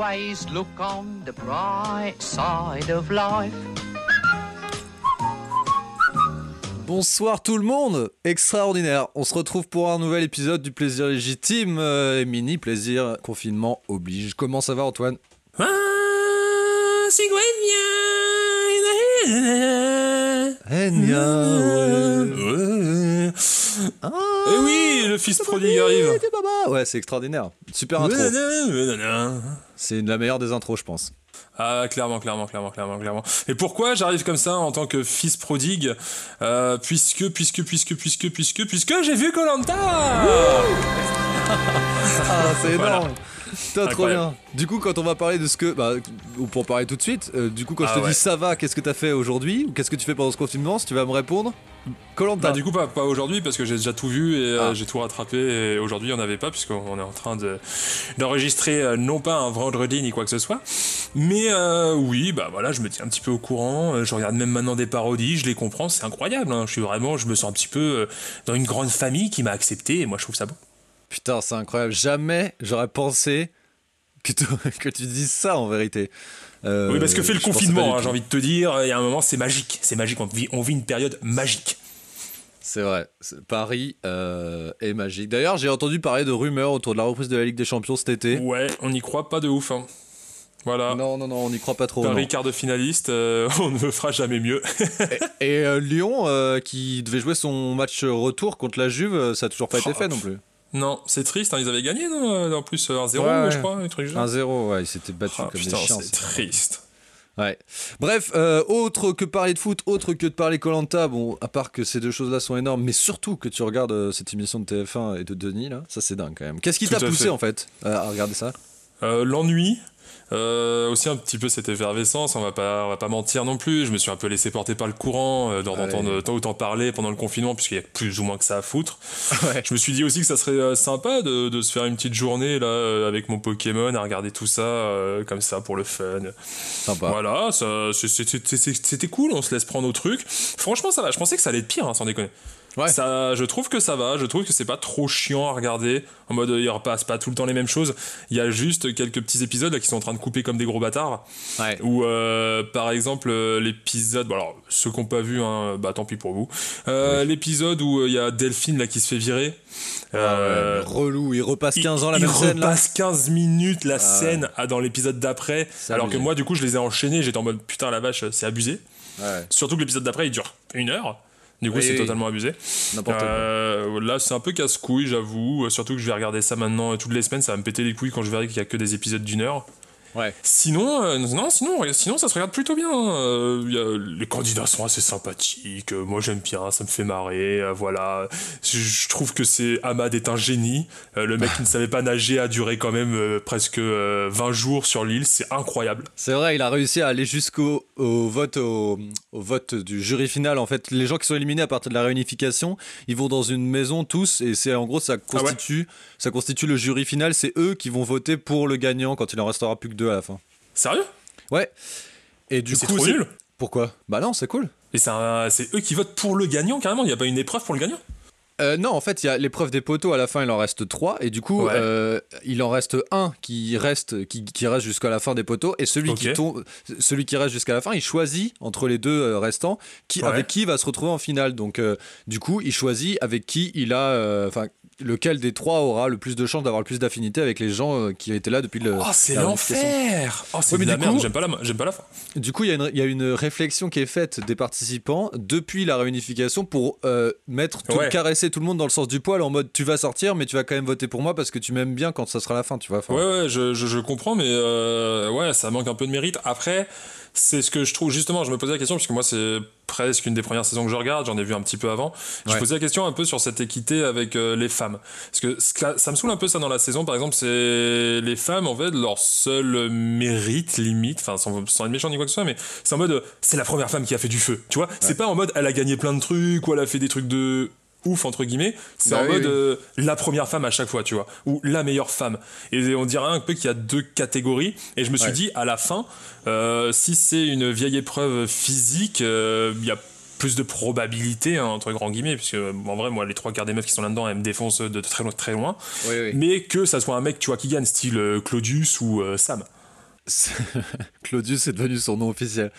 always look on the bright side of life. Bonsoir tout le monde Extraordinaire On se retrouve pour un nouvel épisode du Plaisir Légitime, euh, mini plaisir, confinement oblige. Comment ça va Antoine? Ah, ouais. Eh oui, le fils prodigue arrive. Ouais, c'est extraordinaire. Super intro. C'est la meilleure des intros, je pense. Ah, clairement, clairement, clairement, clairement, clairement. Et pourquoi j'arrive comme ça en tant que fils prodigue euh, Puisque, puisque, puisque, puisque, puisque, puisque j'ai vu Colanta Ah, c'est Voilà. énorme Putain, trop bien. Du coup, quand on va parler de ce que. Bah, ou pour parler tout de suite, euh, du coup, quand je Ah te ouais. dis ça va, qu'est-ce que t'as fait aujourd'hui? Ou qu'est-ce que tu fais pendant ce confinement? Si tu vas me répondre, Colanta. Bah, du coup, pas, pas aujourd'hui parce que j'ai déjà tout vu et euh, Ah. j'ai tout rattrapé. Et aujourd'hui, on n'avait pas puisqu'on est en train de d'enregistrer euh, non pas un vendredi ni quoi que ce soit, mais euh, oui, bah voilà, je me tiens un petit peu au courant. Je regarde même maintenant des parodies, je les comprends, c'est incroyable. hein. Je suis vraiment, je me sens un petit peu euh, dans une grande famille qui m'a accepté et moi, je trouve ça beau. Putain, c'est incroyable. Jamais j'aurais pensé que tu, que tu dises ça en vérité. Euh, oui, parce que fait le confinement, hein, j'ai envie de te dire, il y a un moment, c'est magique, c'est magique. On vit, on vit une période magique. C'est vrai. Paris euh, est magique. D'ailleurs, j'ai entendu parler de rumeurs autour de la reprise de la Ligue des Champions cet été. Ouais, on n'y croit pas de ouf. hein. Voilà. Non, non, non, on n'y croit pas trop. Paris non. quart de finaliste, euh, on ne fera jamais mieux. Et euh, Lyon, qui devait jouer son match retour contre la Juve, ça a toujours pas été Oh, fait non plus. Non, c'est triste, hein, ils avaient gagné, non euh, En plus, euh, 1-0, Ouais, ouais. je crois, un truc du genre. 1-0, ouais, ils s'étaient battus Ah, comme putain, des chiens. c'est triste. Ouais. Bref, euh, autre que parler de foot, autre que de parler Colanta, bon, à part que ces deux choses-là sont énormes, mais surtout que tu regardes euh, cette émission de TF1 et de Denis, là, ça c'est dingue quand même. Qu'est-ce qui t'a poussé fait. en fait à à regarder ça? L'ennui, euh, aussi un petit peu cette effervescence, on va pas, on va pas mentir non plus. Je me suis un peu laissé porter par le courant, euh, d'en Ouais. entendre tant autant parler pendant le confinement, puisqu'il y a plus ou moins que ça à foutre. Ouais. Je me suis dit aussi que ça serait euh, sympa de, de se faire une petite journée là avec mon Pokémon, à regarder tout ça euh, comme ça pour le fun. Sympa. Voilà, c'était cool, on se laisse prendre au truc. Franchement, ça va. Je pensais que ça allait être pire, hein, sans déconner. Ouais. Ça, je trouve que ça va. Je trouve que c'est pas trop chiant à regarder. En mode, il repasse pas tout le temps les mêmes choses. Il y a juste quelques petits épisodes là qui sont en train de couper comme des gros bâtards. Ouais. Ou euh, par exemple euh, l'épisode. Bon, alors ceux qui n'ont pas vu, hein, bah tant pis pour vous. Euh, L'épisode où euh, il y a Delphine là qui se fait virer. Euh, mais relou, il repasse 15 ans la il même scène là. repasse 15 minutes la scène à- dans l'épisode d'après. Alors abusé. que moi, du coup, je les ai enchaînés. J'étais en mode putain, la vache, c'est abusé. Ouais, Surtout que l'épisode d'après, il dure une heure. Du coup, Oui, c'est oui. totalement abusé. Euh, là, c'est un peu casse-couille, j'avoue. Euh, Surtout que je vais regarder ça maintenant euh, toutes les semaines. Ça va me péter les couilles quand je verrai qu'il y a que des épisodes d'une heure. Ouais. Sinon, euh, non, sinon, sinon, ça se regarde plutôt bien. Euh, il y a- les candidats sont assez sympathiques. Euh, moi, j'aime bien, ça me fait marrer. euh, voilà. Je, je trouve que c'est Ahmad est un génie. Euh, le mec qui ne savait pas nager a duré quand même euh, presque euh, 20 jours sur l'île. C'est incroyable. C'est vrai, il a réussi à aller jusqu'au au vote au, au vote du jury final. En fait, les gens qui sont éliminés à partir de la réunification, ils vont dans une maison tous et c'est en gros ça Ah ouais constitue ça constitue le jury final. C'est eux qui vont voter pour le gagnant quand il en restera plus que deux à la fin. Sérieux? Ouais. Et du coup, trop c'est- nul. Pourquoi? Bah non, c'est cool. Et c'est un- c'est eux qui votent pour le gagnant, carrément. Il n'y a pas une épreuve pour le gagnant? Euh, non, en fait, il y a l'épreuve des poteaux. À la fin, il en reste trois, et du coup, Ouais. euh, il en reste un qui reste, qui, qui reste jusqu'à la fin des poteaux, et celui qui tombe, celui qui reste jusqu'à la fin, il choisit entre les deux euh, restants qui, Ouais. avec qui il va se retrouver en finale. Donc, euh, du coup, il choisit avec qui il a, enfin, lequel des trois aura le plus de chances d'avoir le plus d'affinité avec les gens euh, qui étaient là depuis le. Oh, c'est l'enfer Oh, c'est de la merde. J'aime pas, la... j'aime pas la fin. Du coup, il y, a une- il y a une réflexion qui est faite des participants depuis la réunification pour euh, mettre tout, Ouais. caresser tout le monde dans le sens du poil en mode tu vas sortir, mais tu vas quand même voter pour moi parce que tu m'aimes bien quand ça sera la fin, tu vois. Enfin, Ouais, ouais, je, je, je comprends, mais euh, ouais, ça manque un peu de mérite. Après, c'est ce que je trouve, justement, je me posais la question, puisque moi, c'est presque une des premières saisons que je regarde, j'en ai vu un petit peu avant. Je Ouais. posais la question un peu sur cette équité avec euh, les femmes. Parce que ça me saoule un peu ça dans la saison, par exemple, c'est les femmes, en fait, leur seul mérite, limite, enfin, sans, sans être méchant ni quoi que ce soit, mais c'est en mode, euh, c'est la première femme qui a fait du feu, tu vois. C'est pas en mode, elle a gagné plein de trucs, ou elle a fait des trucs de ouf entre guillemets c'est Bah en oui, mode oui. euh, la première femme à chaque fois tu vois ou la meilleure femme et on dirait un peu qu'il y a deux catégories et je me suis Ouais. dit à la fin euh, si c'est une vieille épreuve physique euh, il y a plus de probabilité hein, entre grands guillemets puisque en vrai moi les trois quarts des meufs qui sont là-dedans elles me défoncent de très loin très loin Oui, mais que ça soit un mec tu vois qui gagne style Claudius ou Sam Claudius est devenu son nom officiel.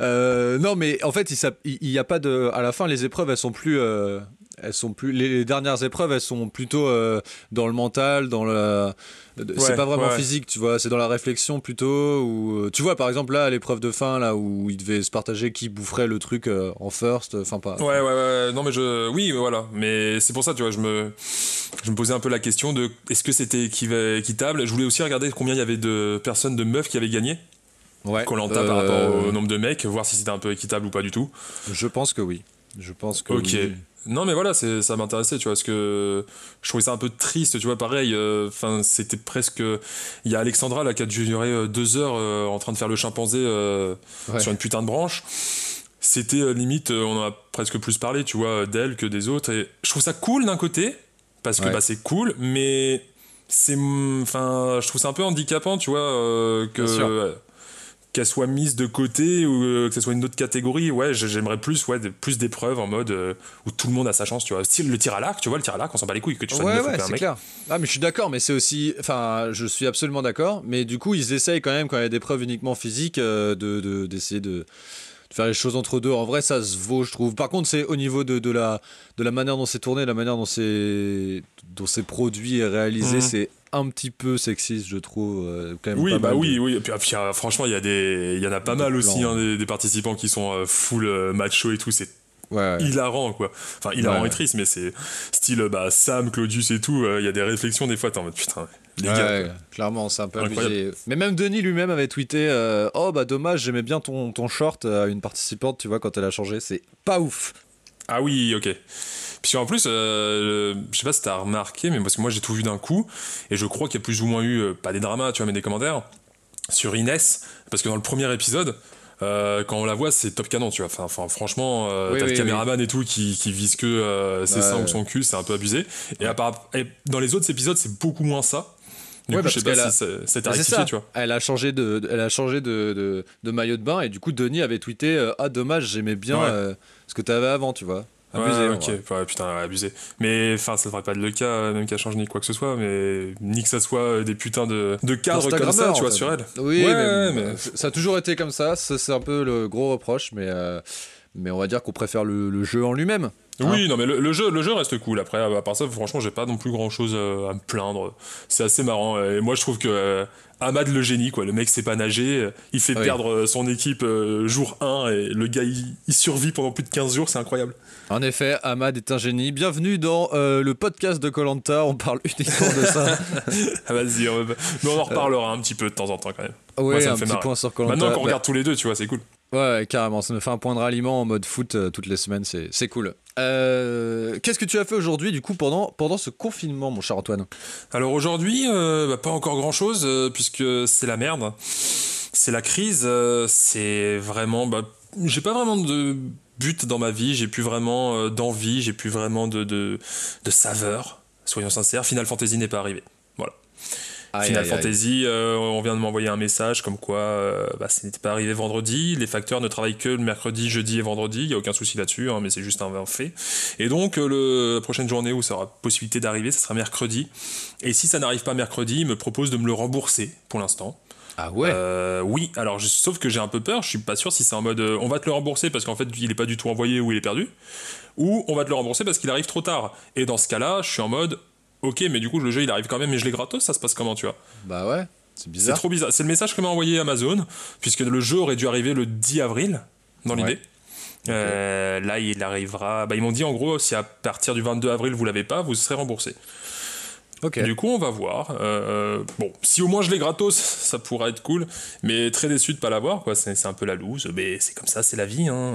Non, mais en fait, il n'y a pas de. À la fin, les épreuves, elles sont plus. Euh, elles sont plus. Les dernières épreuves, elles sont plutôt euh, dans le mental, dans le. c'est pas vraiment physique, tu vois. C'est dans la réflexion plutôt. Ou tu vois, par exemple là, l'épreuve de fin, là où il devait se partager qui boufferait le truc en first. Enfin pas. Ouais, ouais, ouais. Non, mais je. Oui, voilà. Mais c'est pour ça, tu vois, je me. Je me posais un peu la question de est-ce que c'était équitable. Je voulais aussi regarder combien il y avait de personnes, de meufs qui avaient gagné. Ouais. Colanta par rapport au euh, nombre de mecs, voir si c'était un peu équitable ou pas du tout. Je pense que oui. Je pense que Ok. Non mais voilà, ça m'intéressait, tu vois, parce que je trouvais ça un peu triste, tu vois, pareil, euh, enfin c'était presque... Il y a Alexandra là qui a duré euh, deux heures en train de faire le chimpanzé sur une putain de branche. C'était limite, on en a presque plus parlé, tu vois, d'elle que des autres. Et je trouve ça cool d'un côté, parce que bah, c'est cool, mais c'est... Enfin, je trouve ça un peu handicapant, tu vois, que qu'elle soit mise de côté ou euh, que ce soit une autre catégorie ouais j'aimerais plus ouais plus d'épreuves en mode euh, où tout le monde a sa chance tu vois. Le tir à l'arc tu vois le tir à l'arc on s'en bat les couilles que tu sois ouais, ouais, c'est clair. Ah mais je suis d'accord mais c'est aussi enfin je suis absolument d'accord mais du coup ils essayent quand même quand il y a des preuves uniquement physiques euh, de d'essayer de, faire les choses entre deux. En vrai ça se vaut je trouve. Par contre c'est au niveau de, de, la de la manière dont c'est tourné la manière dont c'est dont c'est produit et réalisé mhm. c'est un petit peu sexiste, je trouve. Euh, quand même oui, bah oui, oui. Et puis, ah, franchement, il y a des, il y en a pas mal aussi hein, des, participants qui sont euh, full euh, macho et tout. C'est hilarant, quoi. Enfin, hilarant et triste, mais c'est style bah, Sam, Claudius et tout. Il y a des réflexions des fois. T'es en mode putain. Les gars, clairement, c'est un peu abusé. Mais même Denis lui-même avait tweeté Oh, bah dommage, j'aimais bien ton, ton short à une participante, tu vois, quand elle a changé. C'est pas ouf. Ah oui, ok. Puis en plus, euh, je sais pas si t'as remarqué, mais parce que moi j'ai tout vu d'un coup, et je crois qu'il y a plus ou moins eu, euh, pas des dramas, tu vois, mais des commentaires sur Inès, parce que dans le premier épisode, euh, quand on la voit, c'est top canon, tu vois. Enfin, franchement, t'as le caméraman et tout qui, qui vise que ses seins ou son cul, c'est un peu abusé. Et, à part, et dans les autres épisodes, c'est beaucoup moins ça. Du coup, je sais pas si c'est bah, rectifié, tu vois. Elle a changé de, elle a changé de, de, maillot de bain et du coup, Denis avait tweeté Ah, dommage, j'aimais bien ce que t'avais avant, tu vois. Abusé. ok, putain, abusé. Mais enfin, ça devrait pas être le cas, euh, même qu'elle change ni quoi que ce soit, mais ni que ça soit euh, des putains de, de cadres comme ça, tu vois, sur elle. Oui, mais, ça a toujours été comme ça, c'est un peu le gros reproche, mais, euh, mais on va dire qu'on préfère le, jeu en lui-même. Oui, hein. non, mais le, jeu, le jeu reste cool. Après, à part ça, franchement, j'ai pas non plus grand chose à me plaindre. C'est assez marrant. Et moi, je trouve que Ahmad le génie, quoi. Le mec sait pas nager, il fait perdre son équipe jour 1 et le gars il, survit pendant plus de 15 jours, c'est incroyable. En effet, Ahmad est un génie. Bienvenue dans euh, le podcast de Colanta. On parle uniquement de ça. Ah, vas-y, on mais on en reparlera un petit peu de temps en temps quand même. Oui, ça un me fait petit point sur Colanta. Maintenant qu'on regarde tous les deux, tu vois, c'est cool. Ouais, carrément. Ça me fait un point de ralliement en mode foot euh, toutes les semaines. C'est cool. Euh, qu'est-ce que tu as fait aujourd'hui, du coup, pendant, pendant ce confinement, mon cher Antoine? Alors aujourd'hui, bah, pas encore grand-chose, puisque c'est la merde. C'est la crise. c'est vraiment. Bah, J'ai pas vraiment de but dans ma vie, j'ai plus vraiment euh, d'envie, j'ai plus vraiment de, de, saveur. Soyons sincères, Final Fantasy n'est pas arrivé. Voilà. Final Fantasy, euh, on vient de m'envoyer un message comme quoi euh, bah, ce n'était pas arrivé vendredi. Les facteurs ne travaillent que le mercredi, jeudi et vendredi. Il n'y a aucun souci là-dessus, hein, mais c'est juste un, fait. Et donc, le, la prochaine journée où ça aura possibilité d'arriver, ce sera mercredi. Et si ça n'arrive pas mercredi, il me propose de me le rembourser pour l'instant. Ah ouais? Euh, Oui, alors sauf que j'ai un peu peur, je suis pas sûr si c'est en mode euh, on va te le rembourser parce qu'en fait il est pas du tout envoyé ou il est perdu, ou on va te le rembourser parce qu'il arrive trop tard. Et dans ce cas-là, je suis en mode ok, mais du coup le jeu il arrive quand même et je l'ai gratos, ça se passe comment tu vois? Bah ouais, c'est bizarre. C'est trop bizarre. C'est le message que m'a envoyé Amazon, puisque le jeu aurait dû arriver le 10 avril, dans l'idée. Euh, là, il arrivera. Bah, ils m'ont dit en gros, si à partir du 22 avril vous l'avez pas, vous serez remboursé. Du coup, on va voir. Euh, bon, si au moins je l'ai gratos, ça pourra être cool. Mais très déçu de pas l'avoir, quoi. C'est un peu la loose. Mais c'est comme ça, c'est la vie. Hein.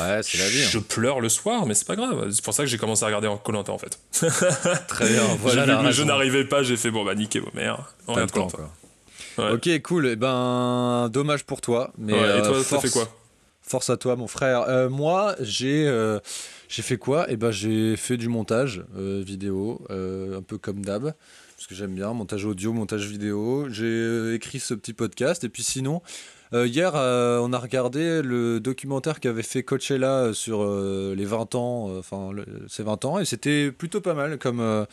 Ouais, c'est la vie. Je hein. pleure le soir, mais c'est pas grave. C'est pour ça que j'ai commencé à regarder en Colanta en fait. très bien. Voilà vu que le jeu n'arrivait pas, j'ai fait bon bah niquez vos mères. On regarde Colanta. Ok, cool. Et eh ben, dommage pour toi. Mais et toi, euh, force, fait quoi? Force à toi, mon frère. Euh, moi, j'ai j'ai fait quoi? Eh ben, j'ai fait du montage euh, vidéo, euh, un peu comme d'hab, parce que j'aime bien, montage audio, montage vidéo. J'ai euh, écrit ce petit podcast, et puis sinon, hier, on a regardé le documentaire qu'avait fait Coachella sur les 20 ans, enfin, ses 20 ans, et c'était plutôt pas mal comme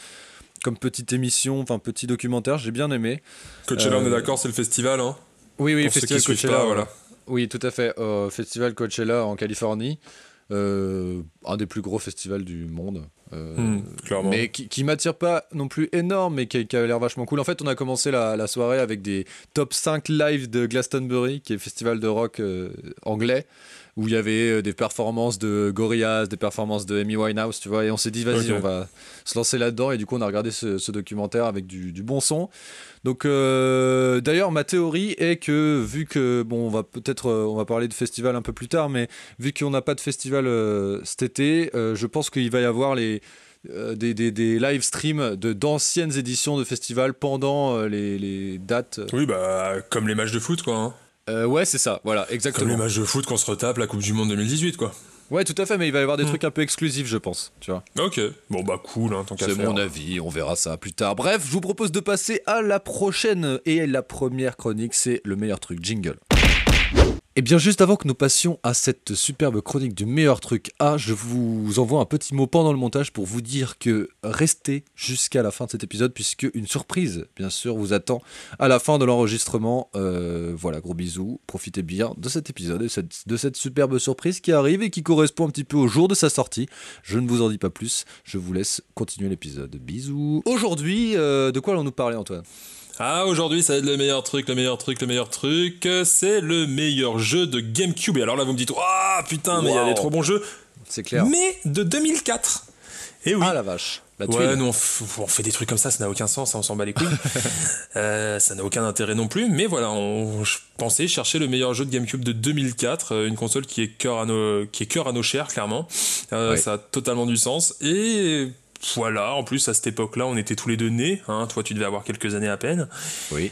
comme petite émission, enfin petit documentaire, j'ai bien aimé. Coachella, on est d'accord, c'est le festival, hein? Oui, oui, Pour Festival Coachella. pas, voilà. Oui, tout à fait. Festival Coachella en Californie. Euh, un des plus gros festivals du monde. Euh, Hmm, mais qui, qui m'attire pas non plus énorme, mais qui, qui a l'air vachement cool. En fait, on a commencé la, la soirée avec des top 5 live de Glastonbury, qui est le festival de rock euh, anglais, où il y avait euh, des performances de Gorillaz, des performances de Amy Winehouse, tu vois, et on s'est dit, vas-y, on va se lancer là-dedans, et du coup, on a regardé ce, ce documentaire avec du, du bon son. Donc, euh, d'ailleurs, ma théorie est que, vu que, bon, on va peut-être, euh, on va parler de festival un peu plus tard, mais vu qu'on n'a pas de festival euh, cet été, euh, je pense qu'il va y avoir les, euh, des, des, des live streams de d'anciennes éditions de festivals pendant euh, les, les dates. Oui, bah, comme les matchs de foot, quoi. hein. Euh, ouais, c'est ça, voilà, Comme les exactement. matchs de foot qu'on se retape la Coupe du Monde 2018, quoi. Ouais, tout à fait, mais il va y avoir des Mm. trucs un peu exclusifs, je pense, tu vois. Ok. Bon, bah, cool, hein, tant qu'à C'est mon avis, on verra ça plus tard. Bref, je vous propose de passer à la prochaine. Et la première chronique, c'est le meilleur truc, jingle. Et bien juste avant que nous passions à cette superbe chronique du meilleur truc A, je vous envoie un petit mot pendant le montage pour vous dire que restez jusqu'à la fin de cet épisode puisque une surprise, bien sûr, vous attend à la fin de l'enregistrement. Euh, voilà, gros bisous, profitez bien de cet épisode et de cette superbe surprise qui arrive et qui correspond un petit peu au jour de sa sortie. Je ne vous en dis pas plus, je vous laisse continuer l'épisode. Bisous. Aujourd'hui, euh, de quoi allons-nous parler, Antoine? Ah, aujourd'hui, ça va être le meilleur truc, le meilleur truc, le meilleur truc. C'est le meilleur jeu de GameCube. Et alors là, vous me dites, ah putain, mais il y a des trop bons jeux. C'est clair. Mais de 2004. Et oui. Ah la vache, la Ouais, nous on, fait des trucs comme ça, ça n'a aucun sens, on s'en bat les couilles. Euh, ça n'a aucun intérêt non plus, mais voilà, on je pensais chercher le meilleur jeu de GameCube de 2004, euh, une console qui est cœur à nos, qui est cœur à nos chairs, clairement. Euh. Ça a totalement du sens. Et voilà, en plus à cette époque-là, on était tous les deux nés. Hein, toi, tu devais avoir quelques années à peine. Oui.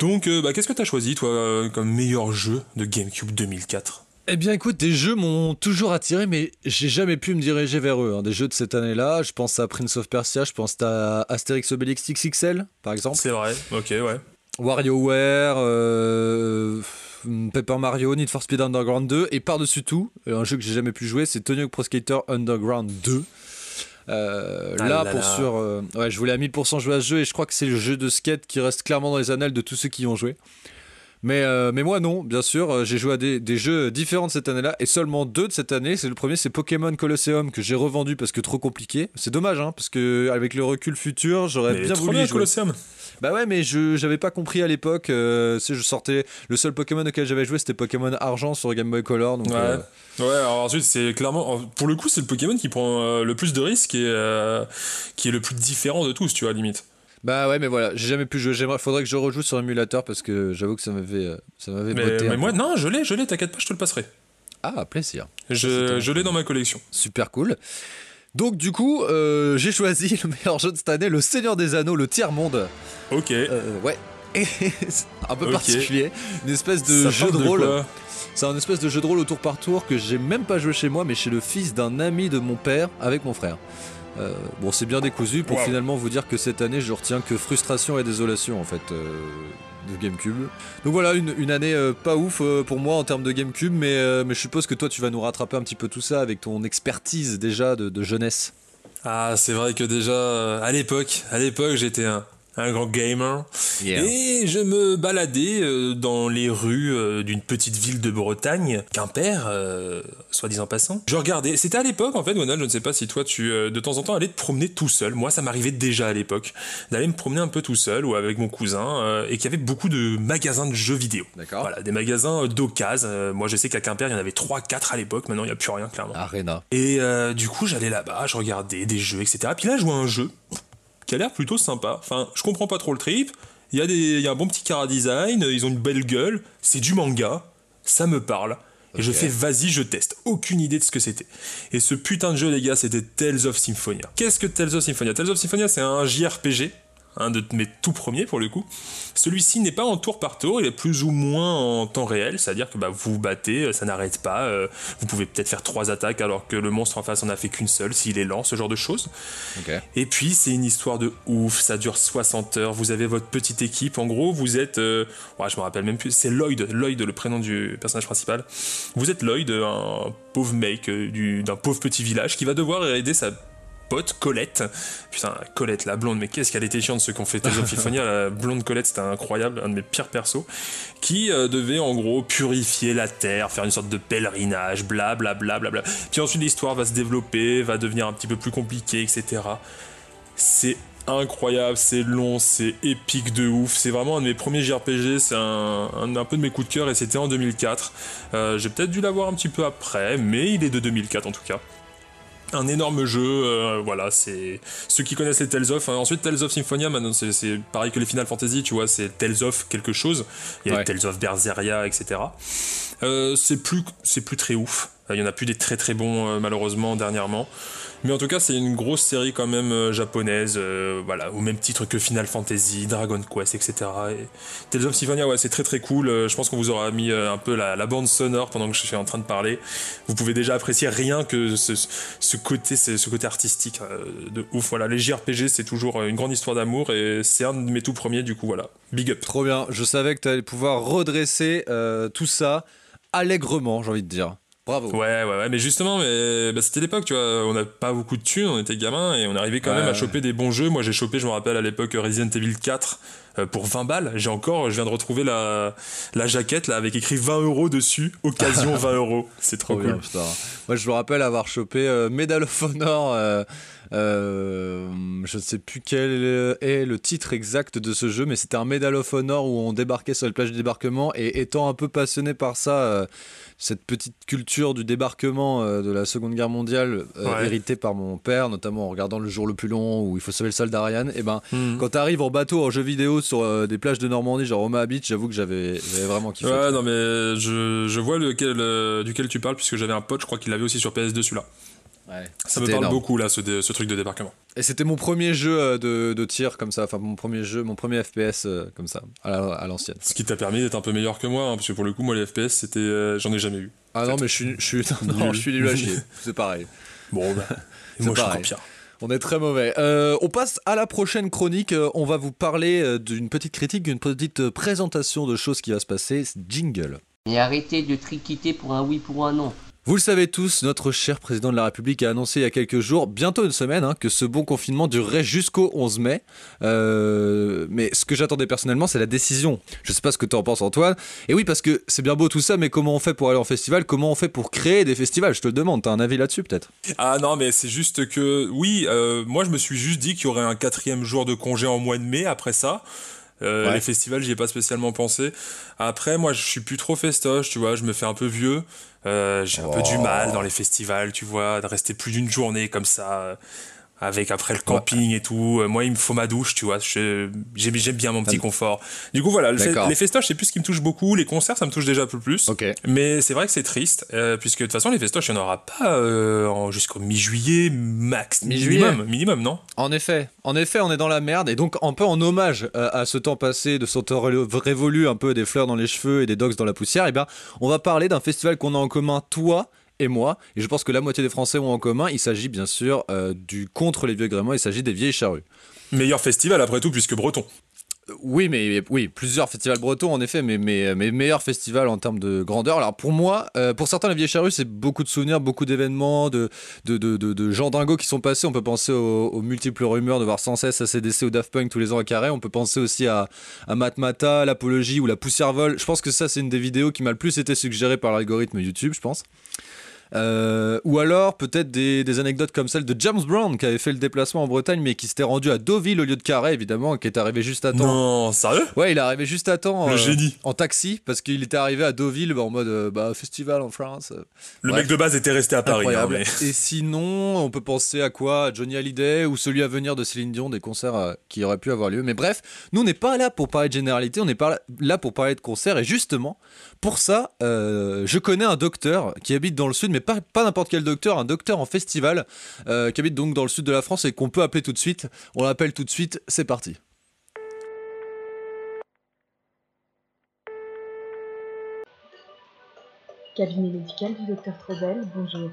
Donc, euh, bah, qu'est-ce que t'as choisi, toi, euh, comme meilleur jeu de GameCube 2004 Eh bien écoute, des jeux m'ont toujours attiré, mais j'ai jamais pu me diriger vers eux. hein. Des jeux de cette année-là, je pense à Prince of Persia, je pense à Astérix Obélix XXL, par exemple. C'est vrai, ok, ouais. WarioWare, euh, Paper Mario, Need for Speed Underground 2, et par-dessus tout, un jeu que j'ai jamais pu jouer, c'est Tony Hawk Pro Skater Underground 2. Euh, Ah là, là pour là. sûr, euh, ouais, je voulais à 1000% jouer à ce jeu et je crois que c'est le jeu de skate qui reste clairement dans les annales de tous ceux qui y ont joué. Mais, euh, mais moi non, bien sûr, euh, j'ai joué à des, des jeux différents de cette année-là et seulement deux de cette année. C'est le premier, c'est Pokémon Colosseum que j'ai revendu parce que trop compliqué. C'est dommage, hein, parce que avec le recul futur, j'aurais bien trop voulu bien, jouer. Colosseum. Bah ouais, mais je j'avais pas compris à l'époque. euh, sais, je sortais. Le seul Pokémon auquel j'avais joué, c'était Pokémon Argent sur Game Boy Color. Donc, Ouais. euh, Ouais, alors ensuite, c'est clairement. Pour le coup, c'est le Pokémon qui prend le plus de risques et qui est le plus différent de tous, tu vois, limite. Bah ouais, mais voilà, j'ai jamais pu jouer. J'aimerais, faudrait que je rejoue sur émulateur parce que j'avoue que ça m'avait, euh, ça m'avait Mais, mais peu. moi, non, je l'ai, je l'ai, t'inquiète pas, je te le passerai. Ah, plaisir. Je, l'ai dans ma collection. Super cool. Donc du coup, euh, j'ai choisi le meilleur jeu de cette année, Le Seigneur des Anneaux, le tiers monde. Ok. Euh, ouais. Un peu Ok. particulier, une espèce de Ça jeu de rôle. C'est un espèce de jeu de rôle au tour par tour que j'ai même pas joué chez moi, mais chez le fils d'un ami de mon père avec mon frère. Euh, bon, c'est bien décousu pour Wow. finalement vous dire que cette année, je retiens que frustration et désolation en fait euh, de GameCube. Donc voilà, une, une année euh, pas ouf euh, pour moi en termes de GameCube, mais, euh, mais je suppose que toi tu vas nous rattraper un petit peu tout ça avec ton expertise déjà de, de jeunesse. Ah, c'est vrai que déjà, euh, à l'époque, à l'époque, j'étais un, un grand gamer. Et je me baladais euh, dans les rues euh, d'une petite ville de Bretagne, Quimper, euh, soit disant passant. Je regardais, c'était à l'époque en fait, Donald, je ne sais pas si toi tu de temps en temps allais te promener tout seul. Moi, ça m'arrivait déjà à l'époque d'aller me promener un peu tout seul ou avec mon cousin et qu'il y avait beaucoup de magasins de jeux vidéo. D'accord. Voilà, des magasins d'occasion. Moi, je sais qu'à Quimper, il y en avait 3-4 à l'époque. Maintenant, il n'y a plus rien, clairement. Arena. Et du coup, j'allais là-bas, je regardais des jeux, etc. Puis là, je vois un jeu qui a l'air plutôt sympa. Enfin, je comprends pas trop le trip. Il y, a des, il y a un bon petit cara design, ils ont une belle gueule, c'est du manga, ça me parle. Et je fais vas-y, je teste. Aucune idée de ce que c'était. Et ce putain de jeu, les gars, c'était Tales of Symphonia. Qu'est-ce que Tales of Symphonia? Tales of Symphonia, c'est un JRPG, un de mes tout premiers pour le coup. Celui-ci n'est pas en tour par tour, il est plus ou moins en temps réel, c'est-à-dire que bah, vous vous battez, euh, ça n'arrête pas. euh, vous pouvez peut-être faire trois attaques alors que le monstre en face en a fait qu'une seule, s'il est lent, ce genre de choses. Et puis c'est une histoire de ouf, ça dure 60 heures, vous avez votre petite équipe, en gros vous êtes, euh, ouais, je me rappelle même plus, c'est Lloyd, Lloyd le prénom du personnage principal. Vous êtes Lloyd, un pauvre mec euh, du- d'un pauvre petit village qui va devoir aider sa pote, Colette. Putain, Colette, la blonde, mais qu'est-ce qu'elle était chiante ceux qui ont fait Symphonia. La blonde Colette, c'était incroyable, un de mes pires persos. Qui euh, devait en gros purifier la terre, faire une sorte de pèlerinage, blablabla. Bla, bla, bla. Puis ensuite l'histoire va se développer, va devenir un petit peu plus compliquée, etc. C'est incroyable, c'est long, c'est épique de ouf. C'est vraiment un de mes premiers JRPG, c'est un, un, peu de mes coups de cœur et c'était en 2004. Euh, J'ai peut-être dû l'avoir un petit peu après, mais il est de 2004 en tout cas. Un énorme jeu, euh, voilà, c'est ceux qui connaissent les Tales of. Hein. Ensuite, Tales of Symphonia, maintenant c'est pareil que les Final Fantasy, tu vois, c'est Tales of quelque chose. Il y a Ouais. Tales of Berseria, etc. Euh, c'est plus, c'est plus très ouf. Il y en a plus des très très bons euh, malheureusement dernièrement. Mais en tout cas, c'est une grosse série quand même euh, japonaise, euh, voilà, au même titre que Final Fantasy, Dragon Quest, etc. Et Tales of Symphonia, ouais, c'est très très cool. Euh, je pense qu'on vous aura mis un peu la, bande sonore pendant que je suis en train de parler. Vous pouvez déjà apprécier rien que ce, côté, ce, ce côté artistique de ouf. Voilà, les JRPG, c'est toujours une grande histoire d'amour et c'est un de mes tout premiers, du coup, voilà. Big up. Trop bien. Je savais que tu allais pouvoir redresser tout ça allègrement, j'ai envie de dire. Bravo. Ouais, ouais, ouais, mais justement, mais, bah, c'était l'époque, tu vois, on n'a pas beaucoup de thunes, on était gamins et on arrivait quand Ouais, même à choper des bons jeux. Moi, j'ai chopé, je me rappelle à l'époque Resident Evil 4 euh, pour 20 balles. J'ai encore, je viens de retrouver la, la jaquette là avec écrit 20 euros dessus, occasion 20 euros. C'est trop Trop cool. bien. Moi, je me rappelle avoir chopé euh, Medal of Honor. euh, euh, je ne sais plus quel est le titre exact de ce jeu, mais c'était un Medal of Honor où on débarquait sur les plages du débarquement. Et étant un peu passionné par ça, euh, cette petite culture du débarquement euh, de la Seconde Guerre mondiale, Ouais. héritée par mon père, notamment en regardant Le jour le plus long où il faut sauver le soldat Ryan, et ben. Mhm. Quand t'arrives en bateau en jeu vidéo sur des plages de Normandie, genre Omaha Beach, j'avoue que j'avais vraiment kiffé. Ouais, non, mais je, je vois lequel, duquel tu parles, puisque j'avais un pote, je crois qu'il l'avait aussi sur PS2 celui-là. Ouais. Ça me parle énorme. beaucoup là, ce, dé- ce truc de débarquement. Et c'était mon premier jeu euh, de, de tir comme ça, enfin mon premier jeu, mon premier FPS euh, comme ça, à la- à l'ancienne. Ce qui t'a permis d'être un peu meilleur que moi, hein, parce que pour le coup, moi, les FPS, c'était, euh, j'en ai jamais eu. Ah non, mais je suis, je suis, non, Nul. je suis nul à chier, c'est pareil. Bon, bah, C'est moi, je suis pareil. encore pire. On est très mauvais. Euh, on passe à la prochaine chronique. On va vous parler d'une petite critique, d'une petite présentation de choses qui va se passer. Jingle. Et arrêtez de triquiter pour un oui pour un non. Vous le savez tous, notre cher président de la République a annoncé il y a quelques jours, bientôt une semaine, hein, que ce bon confinement durerait jusqu'au 11 mai. Euh, mais ce que j'attendais personnellement, c'est la décision. Je sais pas ce que tu en penses, Antoine. Et oui, parce que c'est bien beau tout ça, mais comment on fait pour aller en festival? Comment on fait pour créer des festivals? Je te le demande. T'as un avis là-dessus, peut-être? Ah non, mais c'est juste que, oui, euh, moi je me suis juste dit qu'il y aurait un quatrième jour de congé en mois de mai après ça. Euh, Ouais. Les festivals, j'y ai pas spécialement pensé. Après, moi, je suis plus trop festoche, tu vois, je me fais un peu vieux. Euh, J'ai un peu du mal dans les festivals, tu vois, de rester plus d'une journée comme ça, avec après le camping et tout. Euh, Moi, il me faut ma douche, tu vois. J'aime bien mon petit Ah. confort. Du coup, voilà, le fe- D'accord. les festoches, c'est plus ce qui me touche beaucoup. Les concerts, ça me touche déjà un peu plus. Mais c'est vrai que c'est triste, euh, puisque de toute façon, les festoches, il n'y en aura pas euh, jusqu'au mi-juillet, max. Mi-juillet. Minimum, minimum, non? En effet, en effet, on est dans la merde et donc un peu en hommage à ce temps passé, de ce temps ré- révolu, un peu des fleurs dans les cheveux et des dogs dans la poussière. Et bien, on va parler d'un festival qu'on a en commun, toi et moi. Et je pense que la moitié des Français ont en commun. Il s'agit bien sûr euh, du contre les vieux gréments. Il s'agit des vieilles charrues. Meilleur festival après tout, puisque breton. Euh, Oui, mais oui, plusieurs festivals bretons en effet, mais mes mais meilleurs festivals en termes de grandeur. Alors pour moi, euh, pour certains, les vieilles charrues, c'est beaucoup de souvenirs, beaucoup d'événements, de, de, de, de, de gens dingos qui sont passés. On peut penser aux, aux multiples rumeurs de voir sans cesse ACDC ou Daft Punk tous les ans à Carré. On peut penser aussi à, à Matmata, l'Apologie ou la Poussière Vol. Je pense que ça, c'est une des vidéos qui m'a le plus été suggérée par l'algorithme YouTube, je pense. Euh, ou alors peut-être des, des anecdotes comme celle de James Brown qui avait fait le déplacement en Bretagne mais qui s'était rendu à Deauville au lieu de Carré évidemment qui est arrivé juste à temps Non, sérieux? Ouais, il est arrivé juste à temps. Le euh, génie. En taxi, parce qu'il était arrivé à Deauville bah, en mode euh, bah, festival en France. Le Bref. mec de base était resté à Paris. hein, mais- Et sinon, on peut penser à quoi? À Johnny Hallyday ou celui à venir de Céline Dion, des concerts qui auraient pu avoir lieu. Mais bref, nous, on n'est pas là pour parler de généralité, on n'est pas là- pour parler de concerts. Et justement, pour ça, je connais un docteur qui habite dans le sud, mais pas, n'importe quel docteur, un docteur en festival, euh, qui habite donc dans le sud de la France et qu'on peut appeler tout de suite. On l'appelle tout de suite, c'est parti. Cabinet médical du docteur Trebel, bonjour.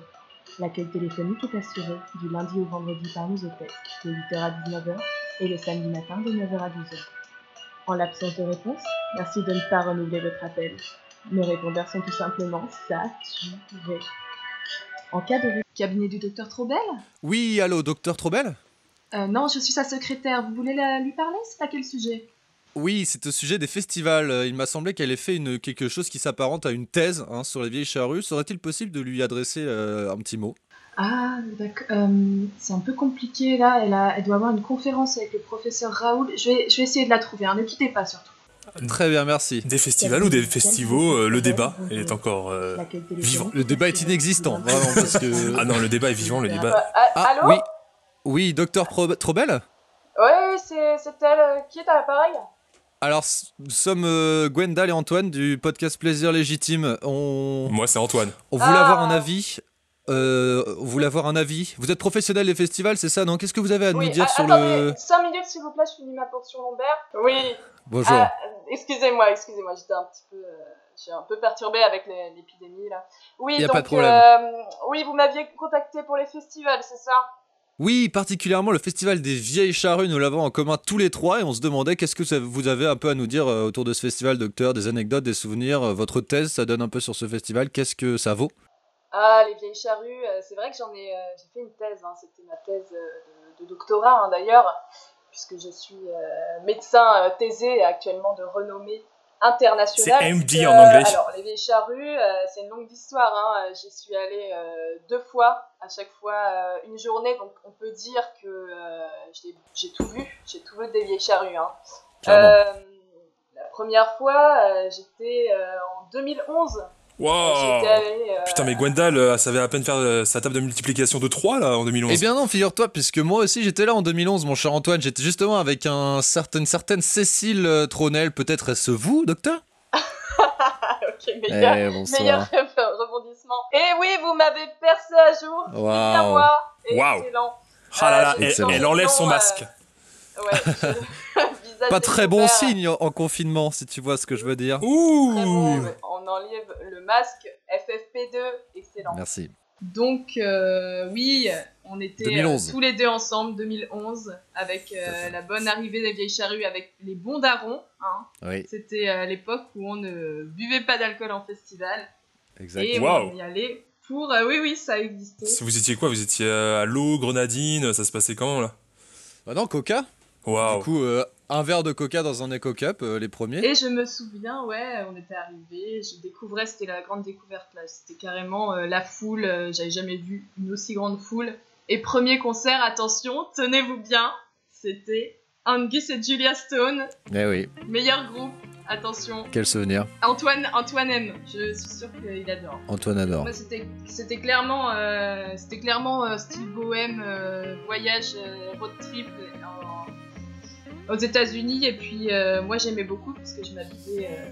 L'accueil téléphonique est assuré du lundi au vendredi par nos hôtesses de 8h à 19h et le samedi matin de 9h à 12h. En l'absence de réponse, merci de ne pas renouveler votre appel. Nos répondeurs sont tout simplement saturés. En cas de cabinet du docteur Trobel Oui, allô, docteur Trobel euh, Non, je suis sa secrétaire. Vous voulez la- lui parler? C'est à quel sujet? Oui, c'est au sujet des festivals. Euh, Il m'a semblé qu'elle ait fait une, quelque chose qui s'apparente à une thèse hein, sur les vieilles charrues. Serait-il possible de lui adresser euh, un petit mot? Ah, d'accord. Euh, c'est un peu compliqué là. Elle, a, elle doit avoir une conférence avec le professeur Raoul. Je vais, je vais essayer de la trouver. hein. Ne quittez pas surtout. Très bien, merci. Des festivals ou des festivals, euh, le débat il est encore euh, vivant. Le débat est inexistant, vraiment, parce que... Ah non, le débat est vivant, le Euh, débat. ah, Ah, allô oui. Oui, docteur Pro- Trobel Oui, c'est elle. euh, Qui est à l'appareil Alors, nous sommes euh, Gwendal et Antoine du podcast Plaisir Légitime. On, Moi, c'est Antoine. on voulait Ah. avoir un avis. Euh, on voulait avoir un avis. Vous êtes professionnel des festivals, c'est ça, non? Qu'est-ce que vous avez à nous dire sur le... 5 minutes s'il vous plaît, je finis ma portion lombaire. Oui. Bonjour. Ah, excusez-moi, excusez-moi, j'étais un petit peu, euh, j'ai un peu perturbée avec l'épidémie là. Oui, Y a donc, pas de problème. euh, oui, vous m'aviez contacté pour les festivals, c'est ça? Oui, particulièrement le festival des vieilles charrues, nous l'avons en commun tous les trois et on se demandait qu'est-ce que ça- vous avez un peu à nous dire euh, autour de ce festival, docteur, des anecdotes, des souvenirs, votre thèse, ça donne un peu sur ce festival, qu'est-ce que ça vaut? Ah, les vieilles charrues, c'est vrai que j'en ai, j'ai fait une thèse, hein, c'était ma thèse de, de doctorat hein, d'ailleurs, puisque je suis euh, médecin euh, thésé et actuellement de renommée internationale. C'est MD puisque, en anglais. Alors, les vieilles charrues, euh, c'est une longue histoire, hein, euh, j'y suis allée euh, deux fois, à chaque fois euh, une journée, donc on peut dire que euh, j'ai, tout vu, j'ai tout vu des vieilles charrues. Hein. Euh, la première fois, euh, j'étais euh, en 2011. Wow allée, euh, Putain, mais Gwendal, euh, elle savait à peine faire euh, sa table de multiplication de 3 là en 2011. Eh bien non, figure-toi, puisque moi aussi j'étais là en 2011, mon cher Antoine, j'étais justement avec un certain, une certaine Cécile euh, Tronel, peut-être est-ce vous, docteur? Ok, meilleur, Eh, meilleur rebondissement. Et oui, vous m'avez percé à jour. Moi. Waouh. Excellent. Ah là là, Euh, elle, enlève son Euh, masque. Ouais. je- visage Pas très bon signe en en confinement, si tu vois ce que je veux dire. Très bon. Ouh On enlève le masque FFP2. Excellent. Merci. Donc, euh, oui, on était 2011. euh, tous les deux ensemble, 2011, avec euh, la bonne arrivée des vieilles charrues, avec les bons darons. Hein. Oui, C'était à l'époque où on ne buvait pas d'alcool en festival. exact. Et Wow. on y allait pour... euh, oui, oui, ça existait. Vous étiez quoi? Vous étiez à l'eau, grenadine? Ça se passait comment là? Bah non, Coca Du coup, euh, un verre de Coca dans un Eco Cup, euh, les premiers. Et je me souviens, ouais, on était arrivés, je découvrais, c'était la grande découverte là, c'était carrément euh, la foule, euh, j'avais jamais vu une aussi grande foule. Et premier concert, attention, tenez-vous bien, c'était Angus et Julia Stone, Eh oui, meilleur groupe, attention. quel souvenir. Antoine, Antoine aime, je suis sûre qu'il adore. Antoine adore. C'était c'était clairement, euh, c'était clairement euh, style bohème, euh, voyage, euh, road trip en- aux États-Unis. Et puis, euh, moi, j'aimais beaucoup parce que je m'habillais euh,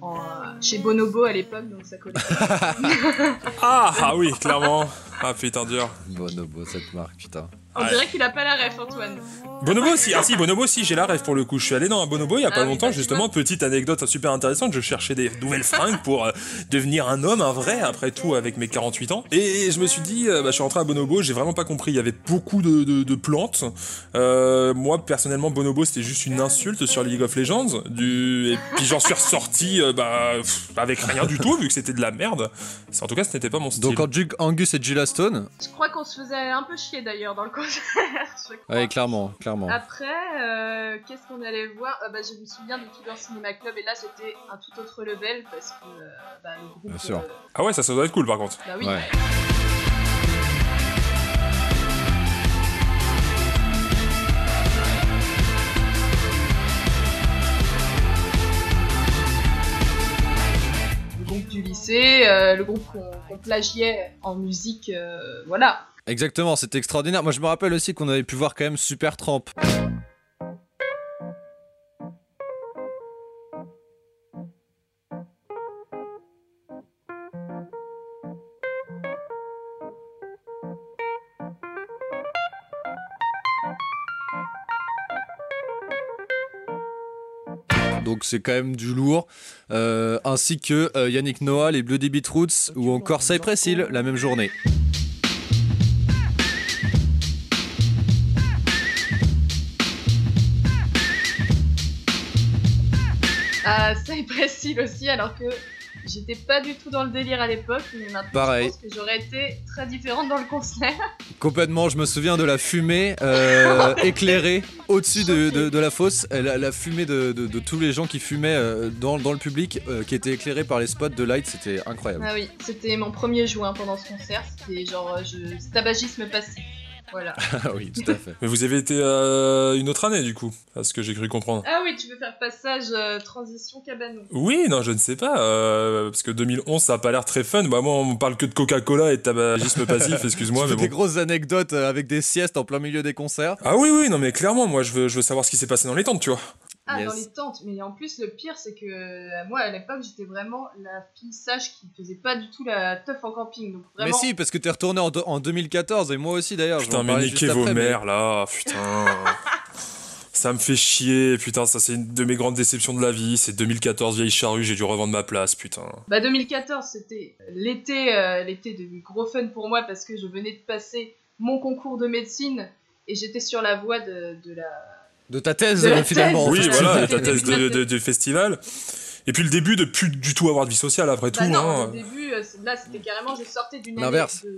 en, chez Bonobo à l'époque, donc ça collait. ah, ah oui, clairement. Ah putain dur. Bonobo, cette marque, putain. On Ouais. dirait qu'il a pas la ref, Antoine. Bonobo aussi, ah si, Bonobo aussi, j'ai la rêve pour le coup. Je suis allé dans un Bonobo il y a Ah pas oui, longtemps, bah, justement, petite anecdote super intéressante. Je cherchais des nouvelles fringues pour euh, devenir un homme, un vrai, après tout, avec mes 48 ans. Et je me suis dit, euh, bah, je suis rentré à Bonobo, j'ai vraiment pas compris. Il y avait beaucoup de, de- de plantes. Euh, moi, personnellement, Bonobo, c'était juste une insulte sur League of Legends. Du... Et puis j'en suis ressorti euh, bah, pff, avec rien du tout, vu que c'était de la merde. En tout cas, ce n'était pas mon style. Donc, Angu- Angus et Julia Stone Je crois qu'on se faisait un peu chier d'ailleurs dans le concert. je clairement, clairement. Après, euh, qu'est-ce qu'on allait voir? Euh, bah, Je me souviens du Tudor Cinema Club et là c'était un tout autre level parce que euh, bah, le groupe. Bien sûr. euh, Ah ouais, ça, ça doit être cool par contre. bah oui. Ouais. le groupe du lycée, euh, le groupe qu'on plagiait en musique, euh, voilà. Exactement, c'était extraordinaire. Moi, je me rappelle aussi qu'on avait pu voir quand même Super Tramp. Donc c'est quand même du lourd, Euh, ainsi que euh, Yannick Noah, les Bloody Beetroots ou encore Cypress Hill la même journée. Ah, ça est précis aussi, alors que J'étais pas du tout dans le délire à l'époque, mais maintenant Pareil. je pense que j'aurais été très différente dans le concert. Complètement, je me souviens de la fumée euh, éclairée au-dessus de, de- de la fosse, euh, la, la fumée de, tous les gens qui fumaient euh, dans, dans le public, euh, qui était éclairée par les spots de light, c'était incroyable. Ah oui, c'était mon premier joint pendant ce concert, c'était genre je... tabagisme passif. Voilà. Ah oui, tout à fait. Mais vous avez été euh, une autre année, du coup, à ce que j'ai cru comprendre. Ah oui, tu veux faire passage euh, transition cabanon. Oui, non, je ne sais pas, euh, parce que 2011, ça a pas l'air très fun. Bah, moi, on parle que de Coca-Cola et de tabagisme passif, excuse-moi, mais fais des bon. grosses anecdotes avec des siestes en plein milieu des concerts. Ah oui, oui, non, mais clairement, moi, je veux, je veux savoir ce qui s'est passé dans les tentes, tu vois. Ah, Yes. dans les tentes, mais en plus le pire c'est que euh, moi à l'époque j'étais vraiment la fille sage qui faisait pas du tout la teuf en camping. Donc vraiment, Mais si, parce que t'es retourné en, en 2014, et moi aussi d'ailleurs. Putain, mais niquez vos après, mais- mères, là, putain. ça me fait chier, putain, ça c'est une de mes grandes déceptions de la vie. C'est 2014, vieille charrue, j'ai dû revendre ma place, putain. Bah 2014 c'était l'été, euh, l'été de gros fun pour moi parce que je venais de passer mon concours de médecine et j'étais sur la voie de, de la... De ta thèse, De la euh, finalement. thèse. Oui, voilà, c'était ta thèse de, de la de- du festival. Et puis le début de plus du tout avoir de vie sociale après Bah tout. non, hein. au début, euh, là c'était carrément, je sortais d'une année L'inverse. de,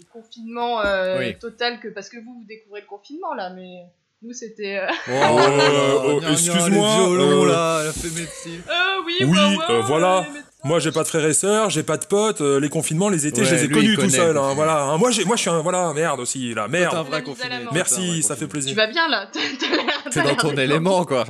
de confinement euh, Oui. total que parce que vous vous découvrez le confinement là, mais nous c'était... euh, Oh, oh, gna, gna, excuse-moi, euh, là, elle a fait médecine. Euh, oui, Oui, bah ouais, euh, voilà. Moi, j'ai pas de frères et sœurs, j'ai pas de potes, euh, les confinements, les étés, Ouais, je les ai lui, connus tout seul. hein, voilà. hein. Moi, j'ai, moi, je suis un voilà, merde aussi là, T'es un merde. vrai confiné. Merci, T'es un vrai ça fait plaisir. Tu vas bien là T'es dans ton élément, quoi.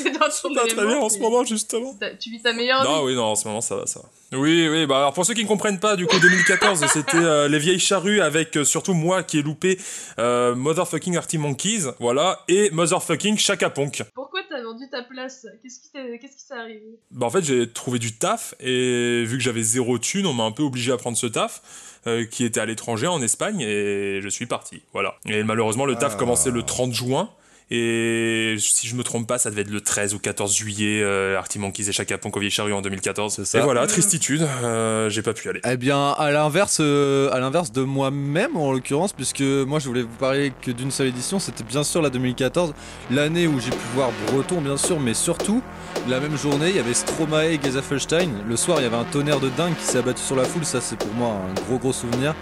T'es dans ton Pas très élément, bien en ce moment justement. Tu vis ta meilleure Non, oui, non, en ce moment ça va, ça va. Oui, oui, bah alors pour ceux qui ne comprennent pas, du coup 2014, c'était euh, les vieilles charrues avec euh, surtout moi qui ai loupé euh, Motherfucking Artie Monkeys, voilà, et Motherfucking Chaka Ponk. Pourquoi vendu ta place Qu'est-ce qui t'est qu'est-ce qui t'est arrivé? Bah en fait j'ai trouvé du taf et vu que j'avais zéro thune, on m'a un peu obligé à prendre ce taf. euh, qui était à l'étranger en Espagne et je suis parti voilà et malheureusement le taf Ah. commençait le 30 juin et si je me trompe pas ça devait être le 13 ou 14 juillet euh, Artie Monkeys et Chaka Ponk au Vieille Charrue en 2014 C'est ça. et voilà Mhm. tristitude euh, j'ai pas pu aller Eh bien, à l'inverse, euh, à l'inverse de moi-même en l'occurrence, puisque moi je voulais vous parler que d'une seule édition, c'était bien sûr la 2014, l'année où j'ai pu voir Breton bien sûr, mais surtout la même journée, il y avait Stromae et Gezafelstein. Le soir, il y avait un tonnerre de dingue qui s'est abattu sur la foule, ça c'est pour moi un gros gros souvenir.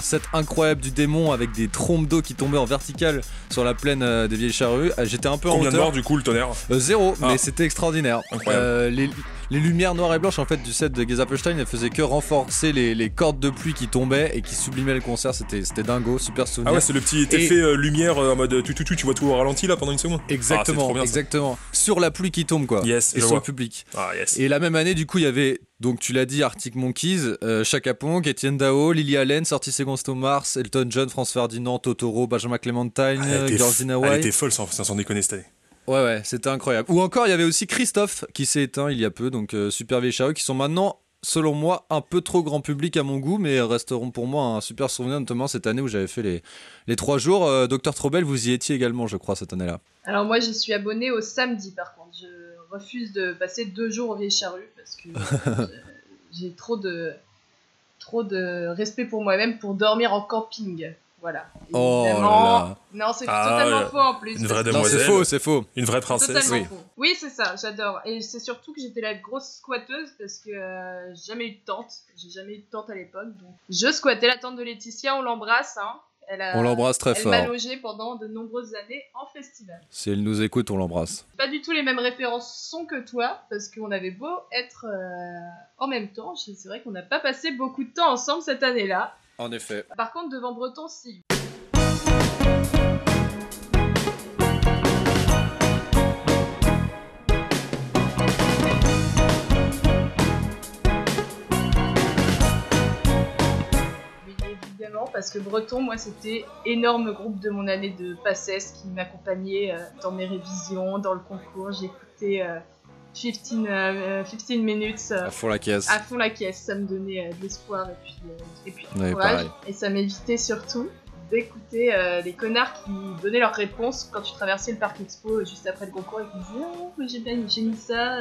Un set incroyable du démon avec des trompes d'eau qui tombaient en verticale sur la plaine euh, des vieilles charrues. Euh, J'étais un peu en de hauteur. morts du coup le tonnerre Euh, zéro, Ah. mais c'était extraordinaire. Incroyable. Euh, les, les lumières noires et blanches en fait du set de Gazapelstein, elles faisaient que renforcer les, les cordes de pluie qui tombaient et qui sublimaient le concert. C'était c'était dingo, super souvenir. ah ouais c'est le petit Et- effet euh, lumière euh, en mode tu tu tu tu vois tout au ralenti là pendant une seconde exactement, ah, c'est trop bien, ça. exactement. Sur la pluie qui tombe quoi. Yes, et je sur vois. le public. ah yes Et la même année, du coup, il y avait, donc tu l'as dit, Arctic Monkeys, euh, Chaka Etienne Dao, Lily Allen, Sortie Seconds to Mars, Elton John, France Ferdinand, Totoro, Benjamin Clementine, elle, était Girls in elle Hawaii. était folle sans, sans déconner cette année Ouais, ouais, c'était incroyable. Ou encore, il y avait aussi Christophe qui s'est éteint il y a peu, donc euh, super vieille qui sont maintenant, selon moi, un peu trop grand public à mon goût, mais resteront pour moi un super souvenir, notamment cette année où j'avais fait les, les trois jours. Euh, Docteur Trobel, vous y étiez également, je crois, cette année-là. Alors moi j'y suis abonnée au samedi par contre. Je refuse de passer deux jours au Vieille Charrue parce que j'ai- trop de trop de respect pour moi-même pour dormir en camping. Voilà. Oh là Évidemment- là. Non, c'est Ah, totalement faux en plus. une vraie c'est faux, c'est faux. une vraie princesse oui. faux. Oui, c'est ça, j'adore. Et c'est surtout que j'étais la grosse squatteuse parce que euh, j'ai jamais eu de tente. J'ai jamais eu de tente à l'époque. Donc je squattais la tente de Laetitia, on l'embrasse. Hein. Elle a- On l'embrasse très Elle m'a fort. logée pendant de nombreuses années en festival. Si elle nous écoute, on l'embrasse. Pas du tout les mêmes références son que toi, parce qu'on avait beau être euh, en même temps. C'est vrai qu'on n'a pas passé beaucoup de temps ensemble cette année-là. En effet. Par contre, devant Breton, si. Parce que Breton, moi, c'était énorme groupe de mon année de PACES qui m'accompagnait euh, dans mes révisions, dans le concours. J'écoutais euh, 15, euh, 15 minutes euh, À fond la caisse. à fond la caisse. Ça me donnait euh, de l'espoir et puis, euh, et puis du Ouais, courage. pareil. Et ça m'évitait surtout d'écouter euh, les connards qui donnaient leurs réponses quand tu traversais le parc expo euh, juste après le concours et qui disaient Oh, mais j'ai bien- j'ai mis ça.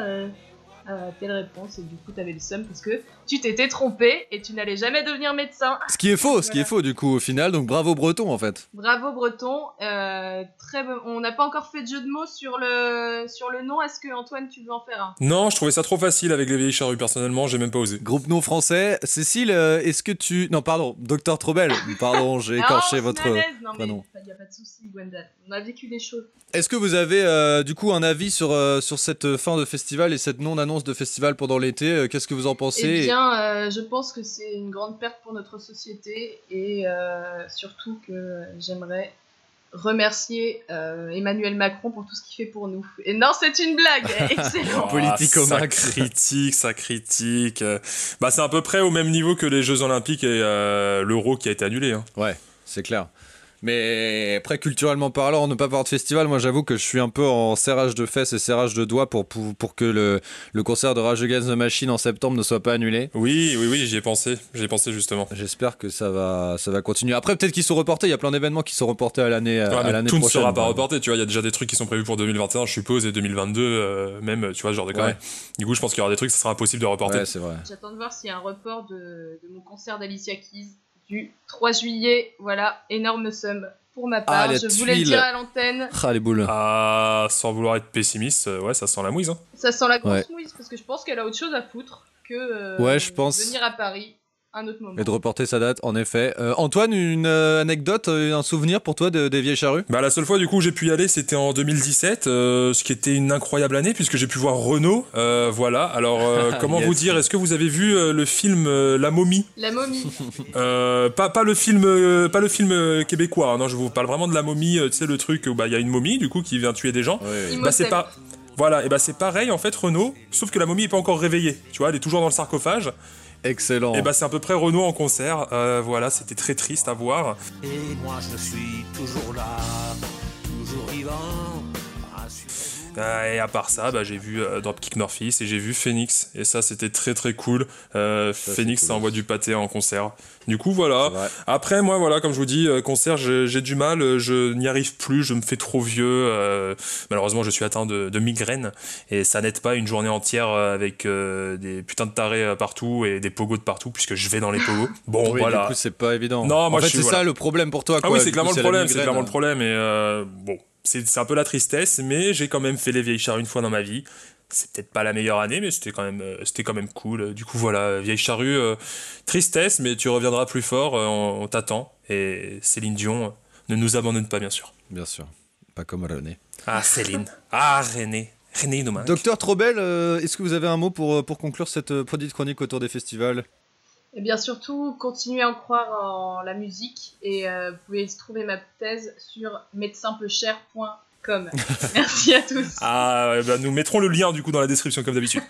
Euh, telle réponse et du coup t'avais le seum parce que tu t'étais trompé et tu n'allais jamais devenir médecin. Ce qui est faux, ce qui est faux du coup au final. Donc bravo Breton en fait. Bravo Breton. Euh, très bon- On n'a pas encore fait de jeu de mots sur le sur le nom. Est-ce que Antoine tu veux en faire un? Non, je trouvais ça trop facile avec les vieilles charrues, personnellement, j'ai même pas osé. Groupe nom français. Cécile, euh, est-ce que tu... Non pardon, Docteur Trobel. Pardon, j'ai Non, écorché votre... malaise. Non mais prénom. il n'y a pas de souci Gwendal. On a vécu des choses. Est-ce que vous avez euh, du coup un avis sur, euh, sur cette fin de festival et cette non-annonce de festival pendant l'été Euh, Qu'est-ce que vous en pensez Eh bien, euh, je pense que c'est une grande perte pour notre société et euh, surtout que j'aimerais remercier euh, Emmanuel Macron pour tout ce qu'il fait pour nous. Et non, c'est une blague Excellent Politique au Ah, ça critique, ça critique. Bah, c'est à peu près au même niveau que les Jeux Olympiques et euh, l'Euro qui a été annulé. hein. Ouais, c'est clair. Mais après, culturellement parlant, ne pas parler de festival, moi j'avoue que je suis un peu en serrage de fesses et serrage de doigts pour, pour, pour que le, le concert de Rage Against the Machine en septembre ne soit pas annulé. Oui, oui, oui, j'y ai pensé. J'y ai pensé justement. J'espère que ça va, ça va continuer. Après, peut-être qu'ils sont reportés. Il y a plein d'événements qui sont reportés à l'année Ouais, à mais l'année tout ne sera pas reporté, tu vois. Il y a déjà des trucs qui sont prévus pour 2021, je suppose, et 2022, euh, même, tu vois, ce genre de Ouais. Du coup, je pense qu'il y aura des trucs, ça sera impossible de reporter. Ouais, c'est vrai. J'attends de voir s'il y a un report de, de mon concert d'Alicia Keys du 3 juillet. Voilà, énorme somme pour ma part. Ah, les je voulais le dire à l'antenne. Ah, les boules. Ah, sans vouloir être pessimiste, euh, ouais, ça sent la mouise. Hein. Ça sent la grosse Ouais. mouise parce que je pense qu'elle a autre chose à foutre que euh, Ouais, je pense. venir à Paris un autre moment. Et de reporter sa date, en effet. Euh, Antoine, une euh, anecdote, euh, un souvenir pour toi de- des vieilles charrues? Bah, la seule fois du coup où j'ai pu y aller, c'était en 2017, euh, ce qui était une incroyable année puisque j'ai pu voir Renault. Euh, voilà. Alors, euh, comment Yes. vous dire? Est-ce que vous avez vu euh, le film euh, La Momie? La momie. Euh, pas, pas le film, euh, pas le film québécois. hein, non, je vous parle vraiment de la momie. euh, tu sais le truc où bah il y a une momie du coup qui vient tuer des gens. Imhotep. Bah c'est pas. Voilà, et bah c'est pareil en fait Renault, sauf que la momie est pas encore réveillée. Tu vois, elle est toujours dans le sarcophage. Excellent. Et bah c'est à peu près Renault en concert. Euh, voilà, c'était très triste à voir. Et moi je suis toujours là, toujours vivant. Euh, et à part ça, bah, j'ai vu euh, Dropkick Murphys et j'ai vu Phoenix. Et ça, c'était très très cool. Euh, Phoenix, cool ça envoie du pâté en concert. Du coup, voilà. Après, moi, voilà, comme je vous dis, euh, concert, j'ai du mal, je n'y arrive plus, je me fais trop vieux. euh, malheureusement, je suis atteint de, de migraine et ça n'aide pas une journée entière avec euh, des putains de tarés partout et des pogos de partout puisque je vais dans les pogos. Bon, Oui, voilà. du coup, c'est pas évident. Non, en moi, fait, c'est ça le problème pour toi. Ah oui, c'est clairement le problème, c'est clairement le problème. Et bon, c'est un peu la tristesse, mais j'ai quand même fait les vieilles charrues une fois dans ma vie. C'est peut-être pas la meilleure année, mais c'était quand même, euh, c'était quand même cool. Du coup, voilà, vieille charrue, euh, tristesse, mais tu reviendras plus fort. euh, on on t'attend. Et Céline Dion euh, ne nous abandonne pas, bien sûr. Bien sûr. Pas comme René. Ah, Céline. ah, René. René nous manque. Docteur Trobel, euh, est-ce que vous avez un mot pour, pour conclure cette euh, petite chronique autour des festivals? Et bien surtout, continuez à en croire en la musique et euh, vous pouvez trouver ma thèse sur médecinpeucher.com. Merci à tous. Ah, ben, nous mettrons le lien du coup dans la description comme d'habitude.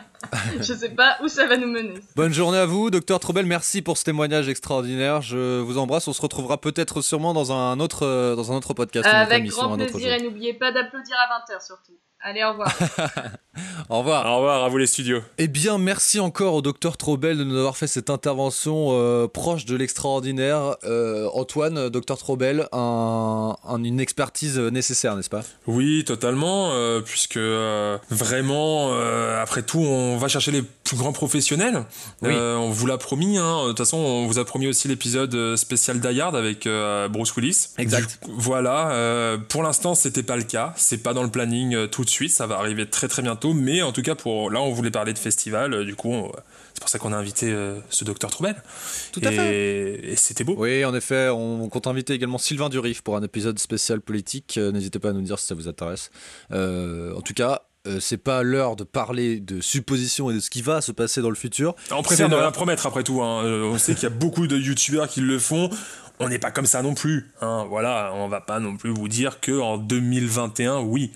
Je sais pas où ça va nous mener. Bonne journée à vous, docteur Trobel. Merci pour ce témoignage extraordinaire. Je vous embrasse. On se retrouvera peut-être sûrement dans un autre, euh, dans un autre podcast, une autre Avec émission, grand plaisir et n'oubliez pas d'applaudir à 20h surtout. Allez, au revoir. Au revoir. Au revoir à vous les studios. Eh bien, merci encore au docteur Trobel de nous avoir fait cette intervention euh, proche de l'extraordinaire. Euh, Antoine, docteur Trobel, un, un- une expertise nécessaire, n'est-ce pas? Oui, totalement, euh, puisque euh, vraiment, euh, après tout, on va chercher les plus grands professionnels. Oui. Euh, on vous l'a promis, hein. de toute façon, on vous a promis aussi l'épisode euh, spécial Die Hard avec euh, Bruce Willis. Exact. Du voilà, euh, pour l'instant, c'était pas le cas, c'est pas dans le planning tout de suite, ça va arriver très très bientôt, mais en tout cas, pour là, on voulait parler de festival, du coup, on- c'est pour ça qu'on a invité euh, ce docteur Troubel. Tout à et, fait. Et c'était beau. Oui, en effet, on compte inviter également Sylvain Durif pour un épisode spécial politique. Euh, N'hésitez pas à nous dire si ça vous intéresse. Euh, en tout cas, euh, c'est pas l'heure de parler de suppositions et de ce qui va se passer dans le futur. On préfère ne rien promettre après tout. hein. Euh, On sait qu'il y a beaucoup de youtubeurs qui le font. On n'est pas comme ça non plus. hein. Voilà, on va pas non plus vous dire que en 2021, oui,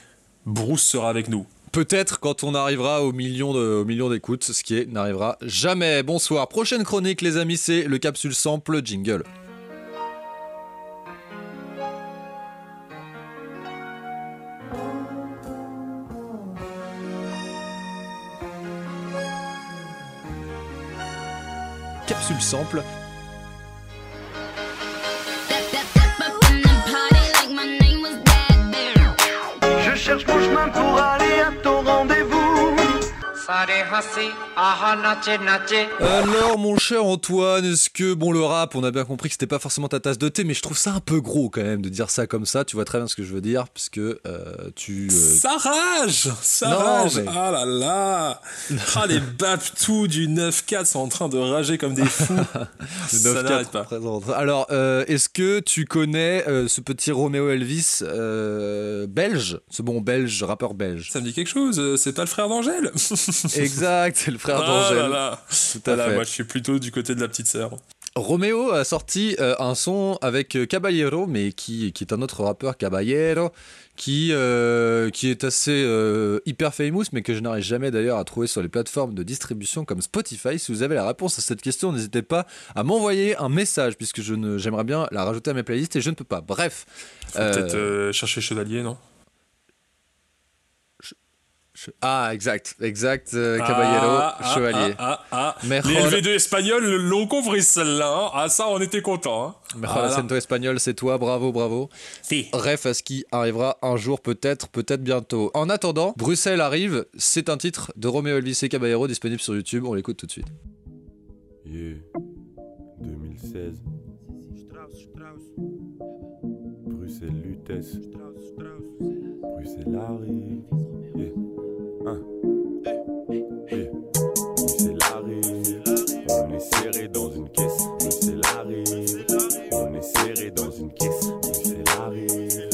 Bruce sera avec nous. Peut-être quand on arrivera au million de, au million d'écoutes, ce qui n'arrivera jamais. Bonsoir. Prochaine chronique, les amis, c'est le capsule sample jingle. Capsule Alors, mon cher Antoine, est-ce que, bon, le rap, on a bien compris que c'était pas forcément ta tasse de thé, mais je trouve ça un peu gros quand même de dire ça comme ça. Tu vois très bien ce que je veux dire, puisque euh, tu. Euh, ça rage Ça rage mais... Ah là là Ah, les Baptous du 9-4 sont en train de rager comme des fous. le 9-4 pas. Alors, euh, est-ce que tu connais euh, ce petit Roméo Elvis belge? Ce bon belge, rappeur belge Ça me dit quelque chose, c'est pas le frère d'Angèle Exact. c'est le frère Ah là d'Angèle. là Tout à Voilà, fait. moi je suis plutôt du côté de la petite sœur. Roméo a sorti euh, un son avec euh, Caballero, mais qui, qui est un autre rappeur, Caballero, qui, euh, qui est assez euh, hyper famous, mais que je n'arrive jamais d'ailleurs à trouver sur les plateformes de distribution comme Spotify. Si vous avez la réponse à cette question, n'hésitez pas à m'envoyer un message, puisque je ne- j'aimerais bien la rajouter à mes playlists et je ne peux pas. Bref. Faut peut-être chercher Chevalier, non? Ah, exact, exact, euh, Caballero, Ah, ah, Chevalier. Ah, ah, ah. Mejor- Les LV2 espagnols l'ont compris celle-là. hein. Ah, ça, on était contents. Hein. Mejor Voilà. acento espagnol, c'est toi, bravo, bravo. Si. Ref à ce qui arrivera un jour, peut-être, peut-être bientôt? En attendant, Bruxelles arrive, c'est un titre de Roméo Elvis et Caballero disponible sur YouTube, on l'écoute tout de suite. Yeah. 2016. Bruxelles Lutèce. Bruxelles arrive. Hein. Yeah. Bruxelles arrive. On est serré dans une caisse. Bruxelles arrive. On est serré dans une caisse. Bruxelles arrive.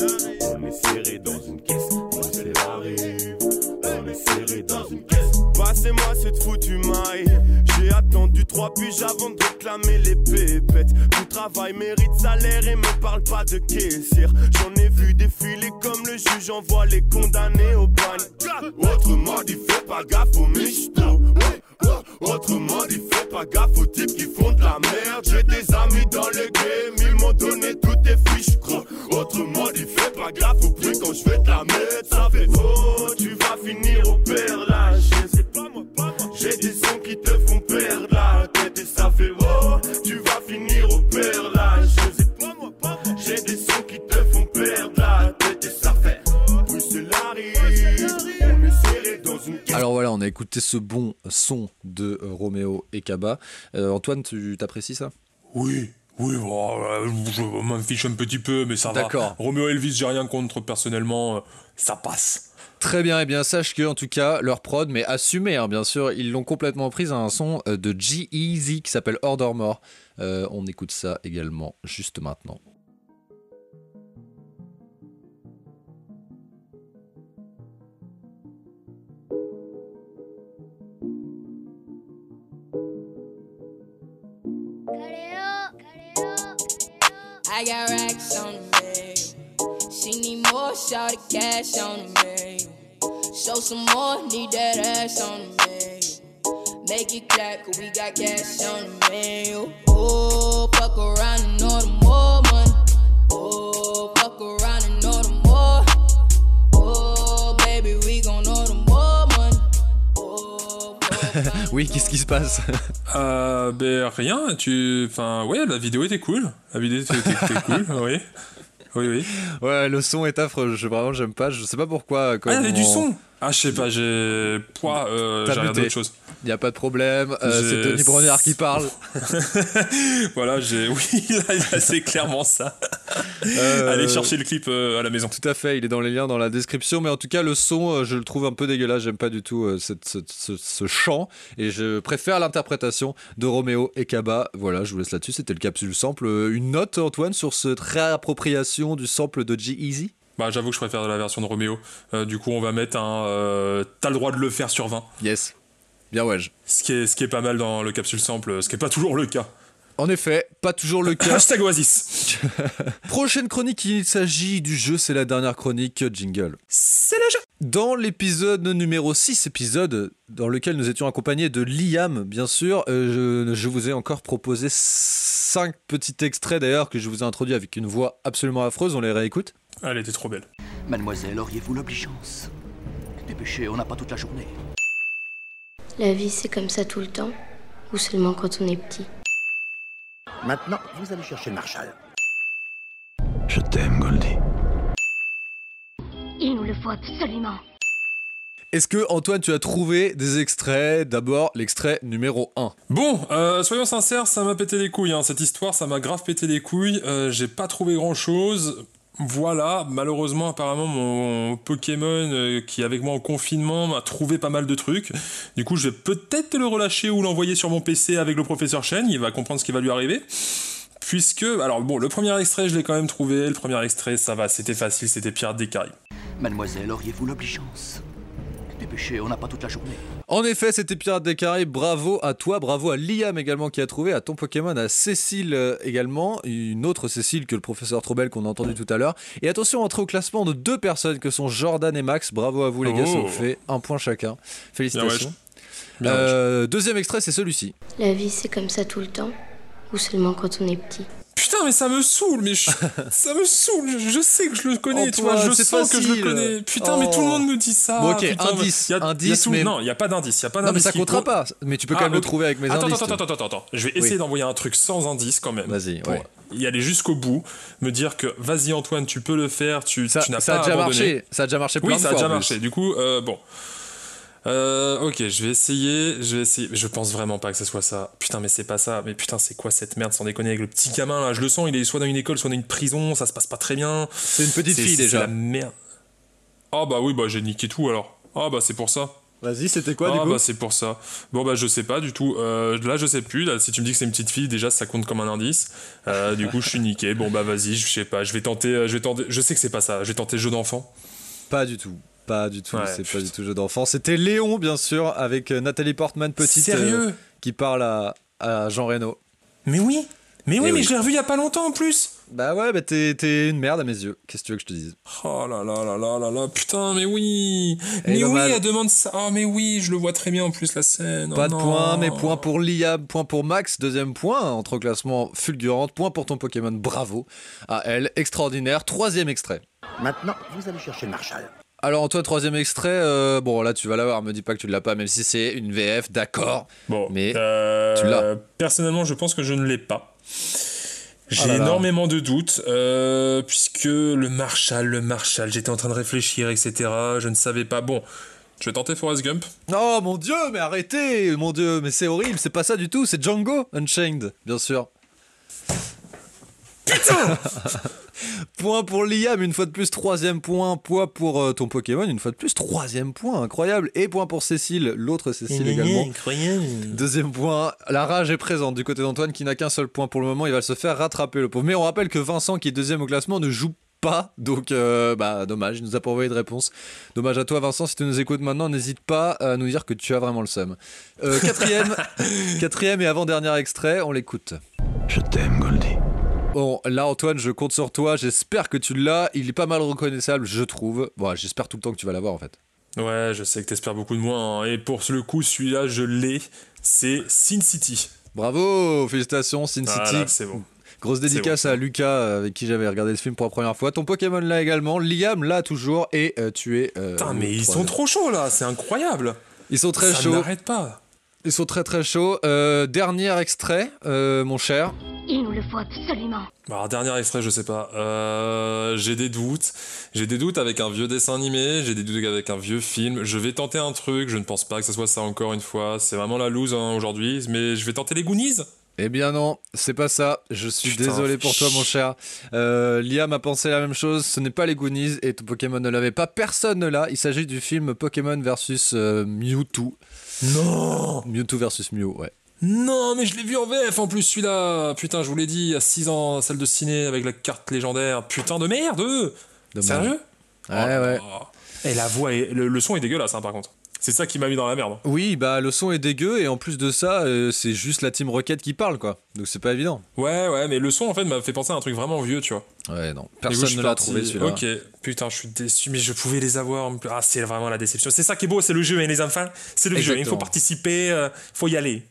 On est serré dans une caisse. Bruxelles arrive. On est serré dans une caisse. Passez-moi cette foutue maille. J'ai attendu trois piges avant de réclamer les pépettes. Tout travail mérite salaire et me parle pas de caissière. J'en ai vu défiler comme le juge envoie les condamnés son de euh, Roméo et Caba. Euh, Antoine, tu t'apprécies ça? Oui, oui, bon, euh, je m'en fiche un petit peu, mais ça va. D'accord. Roméo Elvis, j'ai rien contre personnellement, ça passe. Très bien, et bien sache que en tout cas leur prod, mais assumé hein, bien sûr, ils l'ont complètement prise à un son de G-Eazy qui s'appelle Order More. Euh, on écoute ça également juste maintenant. I got racks on the me. She need more, shout the cash on the me. Show some more, need that ass on the me. Make it clap, cause we got cash on me. Oh, fuck around and know Oui, qu'est-ce qui se passe? Euh, ben rien, tu. Enfin, ouais, la vidéo était cool. La vidéo était, cool, oui. Oui, oui. Ouais, le son est affreux, je, vraiment j'aime pas, je sais pas pourquoi. Ah, il y avait du son Ah, je sais pas, j'ai. Pouah, euh, j'ai regardé autre chose. Y a pas de problème, euh, c'est Denis Brognard qui parle. voilà, j'ai. Oui, c'est clairement ça. Euh, Allez chercher le clip euh, à la maison. Tout à fait, il est dans les liens dans la description, mais en tout cas le son, je le trouve un peu dégueulasse, j'aime pas du tout cette- cette- ce, ce chant, et je préfère l'interprétation de Roméo et Kaba. Voilà, je vous laisse là-dessus, c'était le capsule sample. Une note Antoine sur cette réappropriation du sample de G-Eazy? Bah, j'avoue que je préfère la version de Roméo. Euh, du coup, on va mettre un. euh, T'as le droit de le faire sur 20. Yes. Bien ouais. Ce qui, est, ce qui est pas mal dans le capsule sample, ce qui est pas toujours le cas. En effet, pas toujours le cas. Hashtag Oasis. Prochaine chronique, il s'agit du jeu, c'est la dernière chronique jingle. C'est le jeu. Dans l'épisode numéro 6, épisode dans lequel nous étions accompagnés de Liam, bien sûr, euh, je, je vous ai encore proposé 5 petits extraits d'ailleurs que je vous ai introduits avec une voix absolument affreuse, on les réécoute. Elle était trop belle. Mademoiselle, auriez-vous l'obligeance Dépêchez, on n'a pas toute la journée. La vie, c'est comme ça tout le temps Ou seulement quand on est petit Maintenant, vous allez chercher le Marshall. Je t'aime, Goldie. Il nous le faut absolument. Est-ce que Antoine, tu as trouvé des extraits? D'abord, l'extrait numéro 1. Bon, euh, soyons sincères, ça m'a pété les couilles. hein. Cette histoire, ça m'a grave pété les couilles. Euh, J'ai pas trouvé grand-chose. Voilà, malheureusement, apparemment, mon Pokémon euh, qui est avec moi en confinement m'a trouvé pas mal de trucs. Du coup, je vais peut-être le relâcher ou l'envoyer sur mon PC avec le professeur Chen. Il va comprendre ce qui va lui arriver. Puisque, alors bon, le premier extrait, je l'ai quand même trouvé. Le premier extrait, ça va, c'était facile, c'était Pirates des Caraïbes. Mademoiselle, auriez-vous l'obligeance On n'a pas toute la journée. En effet, c'était Pirates des Caraïbes. Bravo à toi, bravo à Liam également qui a trouvé, à ton Pokémon, à Cécile euh, également, une autre Cécile que le professeur Trobel qu'on a entendu tout à l'heure. Et attention, entrée au classement de deux personnes que sont Jordan et Max. Bravo à vous les gars, ça Oh. vous fait un point chacun. Félicitations. Bien ouais. Euh, deuxième extrait, c'est celui-ci. La vie, c'est comme ça tout le temps Ou seulement quand on est petit Putain, mais ça me saoule, mais je- ça me saoule. Je, sais que je le connais, tu Antoine, vois, je sens que je le connais. Putain, Oh. mais tout le monde me dit ça. Bon, ok, putain, indice, y a- y a indice, mais- Non, il n'y a pas d'indice, il y a pas Non, mais ça comptera pas. Mais tu peux quand Ah, même le trouver avec mes attends, indices. Attends, attends, attends, attends. Je vais Oui. essayer d'envoyer un truc sans indice quand même. Vas-y, ouais. y aller jusqu'au bout, me dire que vas-y Antoine, tu peux le faire, tu, Ça, tu n'as ça a pas déjà abandonné. marché. Ça a déjà marché plein Oui, de ça a déjà marché. Du coup, euh, bon. Euh, ok, je vais essayer, je vais essayer. Je pense vraiment pas que ce soit ça. Putain, mais c'est pas ça. Mais putain, c'est quoi cette merde sans déconner avec le petit gamin là Je le sens, il est soit dans une école, soit dans une prison. Ça se passe pas très bien. C'est une petite fille c'est déjà. la merde. Ah bah oui, bah j'ai niqué tout alors. Ah bah c'est pour ça. Vas-y, c'était quoi ah du coup bah c'est pour ça. Bon bah je sais pas du tout. Euh, là je sais plus. Là, si tu me dis que c'est une petite fille, déjà ça compte comme un indice. Euh, du coup je suis niqué. Bon bah vas-y, je sais pas. Je vais tenter. euh, Je vais tenter. Je sais que c'est pas ça. Je vais tenter jeu d'enfant. Pas du tout. Pas du tout, Ouais, c'est pas du tout jeu d'enfant. C'était Léon, bien sûr, avec euh, Nathalie Portman, petite. Sérieux? euh, Qui parle à, à Jean Reno. Mais oui. Mais oui, Eh mais oui. je l'ai revu il y a pas longtemps en plus. Bah ouais, bah t'es t'es une merde à mes yeux. Qu'est-ce que tu veux que je te dise? Oh là là là là là là, putain, mais oui Mais oui, elle demande ça. Oh, mais oui, je le vois très bien en plus, la scène. Pas Oh de non. points, mais point pour Liam, point pour Max, deuxième point, entre classement fulgurante, point pour ton Pokémon, bravo à elle, extraordinaire, troisième extrait. Maintenant, vous allez chercher le Marshall. Alors toi, troisième extrait, euh, bon là tu vas l'avoir, me dis pas que tu l'as pas, même si c'est une VF, d'accord. Bon, Mais euh, tu l'as. Personnellement, je pense que je ne l'ai pas. J'ai Ah énormément de doutes, euh, puisque le Marshall, le Marshall, j'étais en train de réfléchir, etc. Je ne savais pas. Bon, je vais tenter Forrest Gump. Oh mon dieu, mais arrêtez Mon dieu, mais c'est horrible, c'est pas ça du tout, c'est Django Unchained, bien sûr. Putain Point pour Liam, une fois de plus, troisième point. Point pour euh, ton Pokémon, une fois de plus, troisième point, incroyable. Et point pour Cécile, l'autre Cécile également. Incroyable. Deuxième point, la rage est présente du côté d'Antoine qui n'a qu'un seul point pour le moment, il va se faire rattraper le pauvre. Mais on rappelle que Vincent qui est deuxième au classement ne joue pas, donc euh, bah dommage, il nous a pas envoyé de réponse. Dommage à toi Vincent, si tu nous écoutes maintenant, n'hésite pas à nous dire que tu as vraiment le seum. Euh, quatrième, quatrième et avant-dernier extrait, on l'écoute. Je t'aime, Goldie. Bon, là Antoine, je compte sur toi, j'espère que tu l'as, il est pas mal reconnaissable, je trouve. Bon, j'espère tout le temps que tu vas l'avoir en fait. Ouais, je sais que t'espères beaucoup de moi. hein. Et pour le coup, celui-là, je l'ai. C'est Sin City. Bravo, félicitations, Sin City. Voilà, c'est bon. Grosse dédicace bon, à Lucas avec qui j'avais regardé ce film pour la première fois. Ton Pokémon là également, Liam là toujours et euh, tu es. euh, Putain, mais ils sont trop chauds là, c'est incroyable. Ils sont très Ça chauds. n'arrête pas. Ils sont très très chauds. Euh, dernier extrait, euh, mon cher. Il nous le faut absolument. Bah, Alors, dernier extrait, je sais pas. Euh, j'ai des doutes. J'ai des doutes avec un vieux dessin animé. J'ai des doutes avec un vieux film. Je vais tenter un truc. Je ne pense pas que ce soit ça encore une fois. C'est vraiment la loose hein, aujourd'hui. Mais je vais tenter les Goonies. Eh bien non, c'est pas ça. Je suis Putain, désolé pour toi, mon cher. Euh, Liam a pensé la même chose. Ce n'est pas les Goonies et ton Pokémon ne l'avait pas. Personne ne l'a. Il s'agit du film Pokémon versus euh, Mewtwo. Non Mewtwo versus Mew, ouais. Non, mais je l'ai vu en VF en plus celui-là. Putain, je vous l'ai dit, à 6 ans, salle de ciné avec la carte légendaire. Putain de merde Dommage. Sérieux? Ouais, ouais. Oh. Et la voix, est- le, le son est dégueulasse hein, par contre. C'est ça qui m'a mis dans la merde. Oui, bah le son est dégueu et en plus de ça, euh, c'est juste la Team Rocket qui parle, quoi. Donc c'est pas évident. Ouais, ouais, mais le son en fait m'a fait penser à un truc vraiment vieux, tu vois. Ouais, non. Coup, Personne ne l'a trouvé celui-là. Ok, putain, je suis déçu, mais je pouvais les avoir. Ah, c'est vraiment la déception. C'est ça qui est beau, c'est le jeu, hein, les enfants. C'est le jeu. Il faut participer, euh, faut y aller.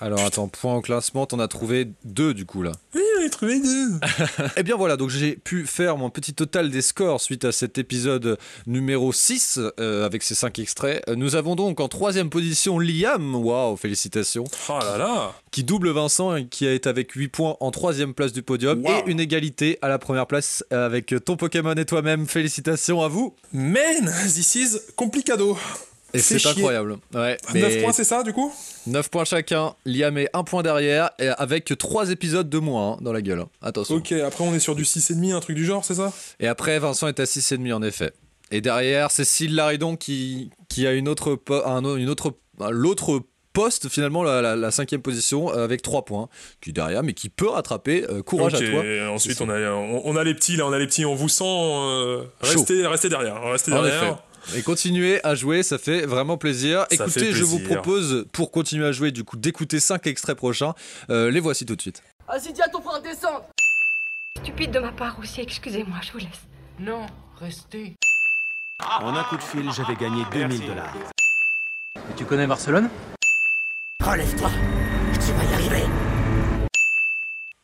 Alors attends, point au classement, t'en as trouvé deux du coup là. Oui, j'en ai trouvé deux. Eh bien voilà, donc j'ai pu faire mon petit total des scores suite à cet épisode numéro 6 euh, avec ces 5 extraits. Euh, Nous avons donc en troisième position Liam, waouh, félicitations, Oh là là. qui double Vincent et qui est avec 8 points en troisième place du podium Wow. et une égalité à la première place euh, avec ton Pokémon et toi-même. Félicitations à vous. Man, this is complicado. Et c'est incroyable. Ouais, 9 mais points, c'est ça, du coup? 9 points chacun. Liam est 1 point derrière et avec 3 épisodes de moins hein, dans la gueule. hein. Attention. Ok, après on est sur du 6,5, un truc du genre, c'est ça? Et après, Vincent est à 6,5 en effet. Et derrière, c'est Cécile Laridon qui, qui a une autre, po- un, une autre, l'autre poste, finalement, la, la- la cinquième position, euh, avec 3 points. Qui est derrière, mais qui peut rattraper. Euh, courage Ok, à toi. Ensuite, on a, on, on a les petits, là, on a les petits, on vous sent. euh, restez, restez derrière, restez En derrière. Et continuez à jouer, ça fait vraiment plaisir. Ça Écoutez, je vous propose, pour continuer à jouer, du coup, d'écouter 5 extraits prochains. Euh, les voici tout de suite. Vas-y, dis à ton frère de descendre Stupide de ma part aussi, excusez-moi, je vous laisse. Non, restez. En un coup de fil, j'avais gagné 2000 dollars. Et tu connais Barcelone? Relève-toi, tu vas y arriver.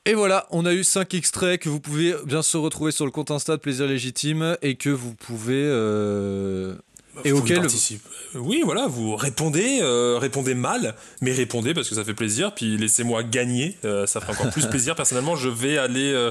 Et voilà, on a eu 5 extraits que vous pouvez bien sûr retrouver sur le compte Insta de Plaisir Légitime et que vous pouvez. euh, et Vous auquel. participez. Oui, voilà, vous répondez, euh, répondez mal, mais répondez parce que ça fait plaisir, puis laissez-moi gagner, euh, ça fera encore plus plaisir. Personnellement, je vais aller euh,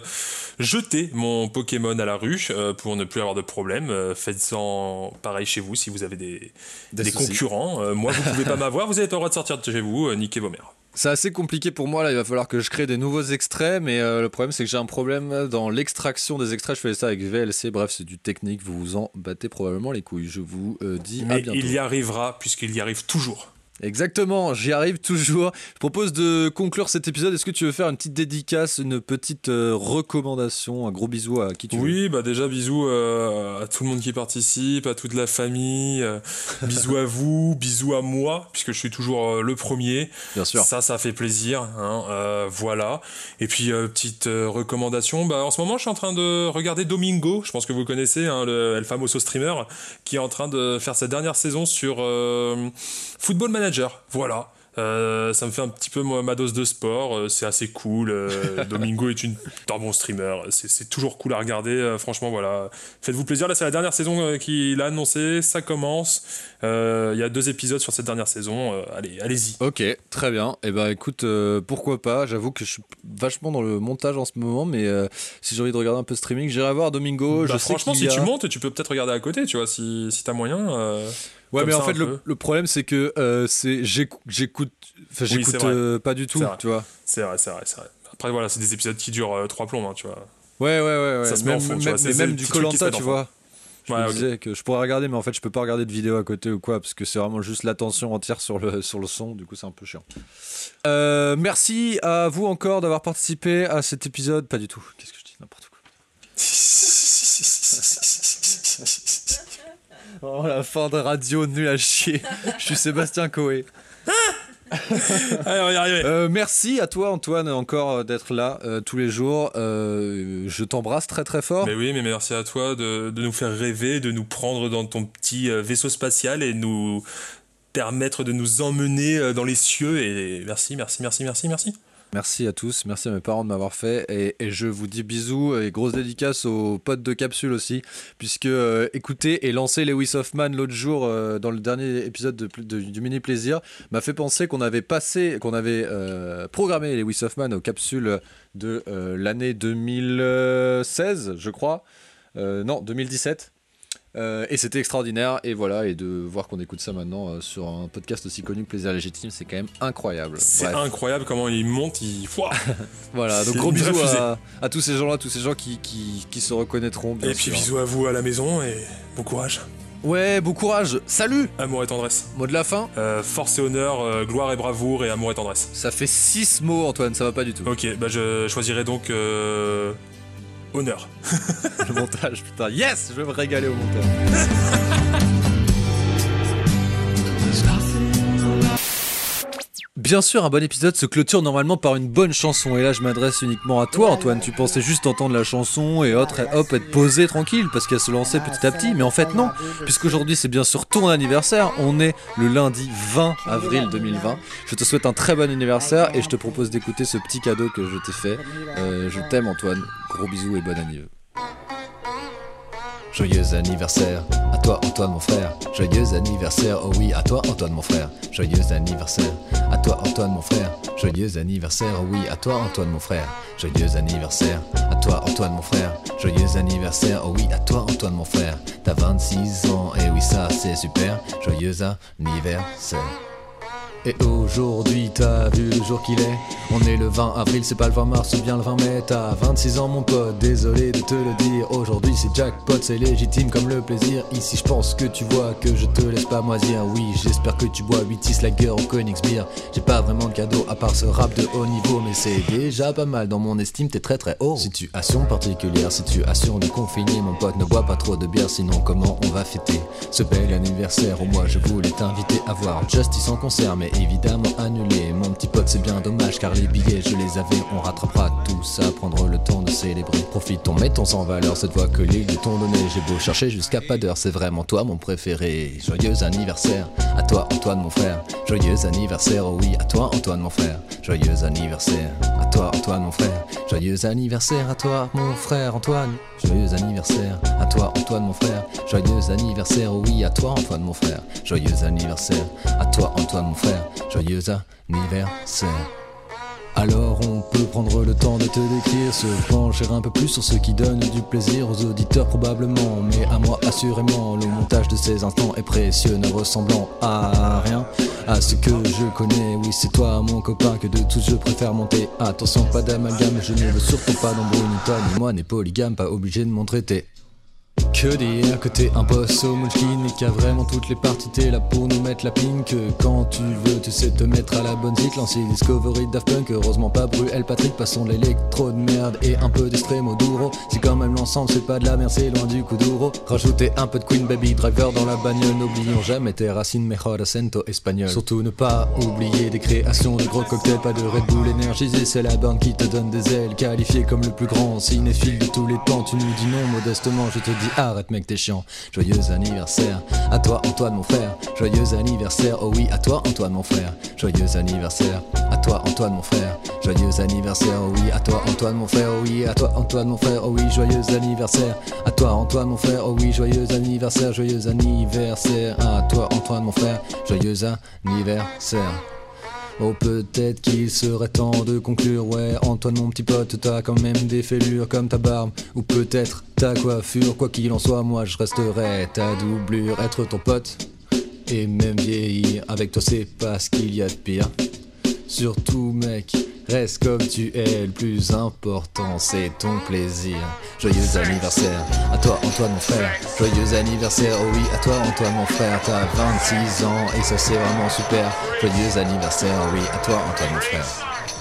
jeter mon Pokémon à la rue euh, pour ne plus avoir de problème. Euh, Faites-en pareil chez vous si vous avez des, Des des soucis. concurrents. Euh, moi, vous pouvez pas m'avoir, vous avez pas le droit de sortir de chez vous, euh, niquez vos mères. C'est assez compliqué pour moi là, il va falloir que je crée des nouveaux extraits, mais euh, le problème c'est que j'ai un problème dans l'extraction des extraits. Je fais ça avec VLC, bref, c'est du technique, vous vous en battez probablement les couilles. Je vous euh, dis à Mais bientôt. il y arrivera, puisqu'il y arrive toujours. Exactement, j'y arrive toujours. Je propose de conclure cet épisode. Est-ce que tu veux faire une petite dédicace, une petite euh, recommandation, un gros bisou à qui tu veux? Oui, bah déjà bisous euh, à tout le monde qui participe, à toute la famille, euh, bisous à vous, bisous à moi, puisque je suis toujours euh, le premier. Bien sûr. Ça, ça fait plaisir. hein, voilà. Et puis petite recommandation, bah en ce moment je suis en train de regarder Domingo. Je pense que vous le connaissez, hein, le El Famoso streamer, qui est en train de faire sa dernière saison sur Football Manager. Voilà. Euh, ça me fait un petit peu ma dose de sport, euh, c'est assez cool. euh, Domingo est une un bon streamer, c'est toujours cool à regarder. franchement, voilà, faites-vous plaisir. Là, c'est la dernière saison qu'il a annoncé, ça commence. Il y a deux épisodes sur cette dernière saison. allez, allez-y. Ok, très bien. Et bah écoute, euh, pourquoi pas? J'avoue que je suis vachement dans le montage en ce moment, mais si j'ai envie de regarder un peu streaming, j'irai voir Domingo. Bah, je franchement, si a- tu montes, tu peux peut-être regarder à côté, tu vois, si, si t'as moyen. Ouais, comme mais en fait, le, problème, c'est que euh, c'est j'écoute, Oui, euh, pas du tout, tu vois. C'est vrai, c'est vrai, c'est vrai. Après, voilà, c'est des épisodes qui durent euh, trois plombs, hein, tu vois. Ouais, ouais, ouais. ouais. Ça se met en même, fond, tu même- vois, mais même du Colanta, en tu fond. vois. Je Ouais, me ok. disais que je pourrais regarder, mais en fait, je peux pas regarder de vidéo à côté ou quoi, parce que c'est vraiment juste l'attention entière sur le, sur le son, du coup, c'est un peu chiant. Euh, merci à vous encore d'avoir participé à cet épisode. Pas du tout. Qu'est-ce que je dis? N'importe quoi. Oh, la fin de radio nulle à chier. je suis Sébastien Coé. Allez, on va y arriver. Euh, merci à toi Antoine encore euh, d'être là euh, tous les jours. Euh, je t'embrasse très très fort. Mais oui, mais merci à toi de, de nous faire rêver, de nous prendre dans ton petit vaisseau spatial et nous permettre de nous emmener dans les cieux. Et merci, merci, merci, merci, merci. Merci à tous, merci à mes parents de m'avoir fait et, je vous dis bisous et grosse dédicace aux potes de capsule aussi puisque euh, écouter et lancer Lewis Hoffman l'autre jour euh, dans le dernier épisode de, de- du mini plaisir m'a fait penser qu'on avait passé qu'on avait euh, programmé Lewis Hoffman aux capsules de euh, l'année 2016 je crois. Non 2017 Euh, et c'était extraordinaire et voilà et de voir qu'on écoute ça maintenant euh, sur un podcast aussi connu que Plaisir Légitime c'est quand même incroyable C'est incroyable comment il monte, il. Ouah Voilà, donc gros bisous à, à tous ces gens-là, tous ces gens qui, qui, qui se reconnaîtront. Bien Et puis bisous à vous à la maison et bon courage. Ouais, bon courage. Salut Amour et tendresse. Mot de la fin Euh, force et honneur, euh, gloire et bravoure et amour et tendresse. Ça fait 6 mots, Antoine, ça va pas du tout. Ok, bah je choisirai donc euh, honneur. Le montage, putain. Yes Je vais me régaler au montage. bien sûr, un bon épisode se clôture normalement par une bonne chanson. Et là, je m'adresse uniquement à toi, Antoine. Tu pensais juste entendre la chanson et hop, hop être posé tranquille parce qu'elle se lançait petit à petit. Mais en fait, non, puisqu'aujourd'hui, c'est bien sûr ton anniversaire. On est le lundi 20 avril 2020. Je te souhaite un très bon anniversaire et je te propose d'écouter ce petit cadeau que je t'ai fait. Euh, je t'aime, Antoine. Gros bisous et bon anniversaire. Joyeux anniversaire à toi Antoine mon frère. Joyeux anniversaire, oh oui, à toi Antoine mon frère. Joyeux anniversaire à toi Antoine mon frère. Joyeux anniversaire, oh oui, à toi Antoine mon frère. Joyeux anniversaire à toi Antoine mon frère. Joyeux anniversaire, oh oui, à toi Antoine mon frère. T'as 26 ans, et oui ça c'est super. Joyeux anniversaire. Et aujourd'hui, t'as vu le jour qu'il est? On est le 20 avril, c'est pas le 20 mars ou bien le 20 mai. T'as 26 ans, mon pote, désolé de te le dire. Aujourd'hui, c'est jackpot, c'est légitime comme le plaisir. Ici, je pense que tu vois que je te laisse pas moisir. Oui, j'espère que tu bois 8 Lager au Königsbier. J'ai pas vraiment de cadeau à part ce rap de haut niveau, mais c'est déjà pas mal. Dans mon estime, t'es très très haut. Situation particulière, situation de confiné. Mon pote, ne bois pas trop de bière, sinon comment on va fêter? Ce bel anniversaire où moi je voulais t'inviter à voir Justice en concert, mais évidemment annulé. Mon petit pote, c'est bien dommage car les billets, je les avais. On rattrapera tout ça, prendre le temps de célébrer. Profitons, mettons en valeur cette voix que les de t'ont donné. J'ai beau chercher jusqu'à pas d'heure, c'est vraiment toi mon préféré. Joyeux anniversaire à toi, Antoine, mon frère. Joyeux anniversaire, oh oui, à toi, Antoine, mon frère. Joyeux anniversaire à toi, Antoine, mon frère. Joyeux anniversaire à toi, mon frère Antoine. Joyeux anniversaire à toi, Antoine, mon frère. Joyeux anniversaire, oh oui, à toi, Antoine, mon frère. Joyeux anniversaire à toi, Antoine, mon frère. Joyeux anniversaire. Alors on peut prendre le temps de te décrire, se pencher un peu plus sur ce qui donne du plaisir aux auditeurs probablement, mais à moi assurément, le montage de ces instants est précieux, ne ressemblant à rien, à ce que je connais. Oui, c'est toi mon copain que de tous je préfère monter. Attention, pas d'amalgame, je ne veux surtout pas d'embrouille ni toi ni moi n'est polygame, pas obligé de m'en traiter. Que dire que t'es un boss Munchkin et qu'il a vraiment toutes les parties t'es là pour nous mettre la ping Que quand tu veux tu sais te mettre à la bonne zik Lancer Discovery Daft Punk Heureusement pas Bruel Patrick Passons l'électro de merde et un peu d'extrême duro C'est quand même l'ensemble c'est pas de la merde c'est loin du coup d'euro Rajouter un peu de Queen Baby Driver dans la bagnole N'oublions jamais tes racines mejor acento espagnol. Surtout ne pas oublier des créations de gros cocktails Pas de Red Bull énergisé c'est la bande qui te donne des ailes Qualifié comme le plus grand cinéphile de tous les temps. Tu nous dis non modestement je te dis arrête mec t'es chiant. Joyeux anniversaire à toi Antoine mon frère. Joyeux anniversaire oh oui à toi Antoine mon frère. Joyeux anniversaire à toi Antoine mon frère. Joyeux anniversaire oh oui à toi Antoine mon frère. Oh oui à toi Antoine mon frère. Oh oui joyeux anniversaire à toi Antoine mon frère. Oh oui joyeux anniversaire joyeux anniversaire à toi Antoine mon frère. Joyeux anniversaire Oh peut-être qu'il serait temps de conclure. Ouais Antoine mon petit pote t'as quand même des fêlures comme ta barbe. Ou peut-être ta coiffure Quoi qu'il en soit. Moi je resterai ta doublure Être ton pote. Et même vieillir Avec toi c'est pas ce qu'il y a de pire. Surtout mec Reste comme tu es, le plus important c'est ton plaisir. Joyeux anniversaire à toi Antoine mon frère. Joyeux anniversaire, oh oui, à toi Antoine mon frère. T'as 26 ans et ça c'est vraiment super. Joyeux anniversaire, oh oui, à toi Antoine mon frère.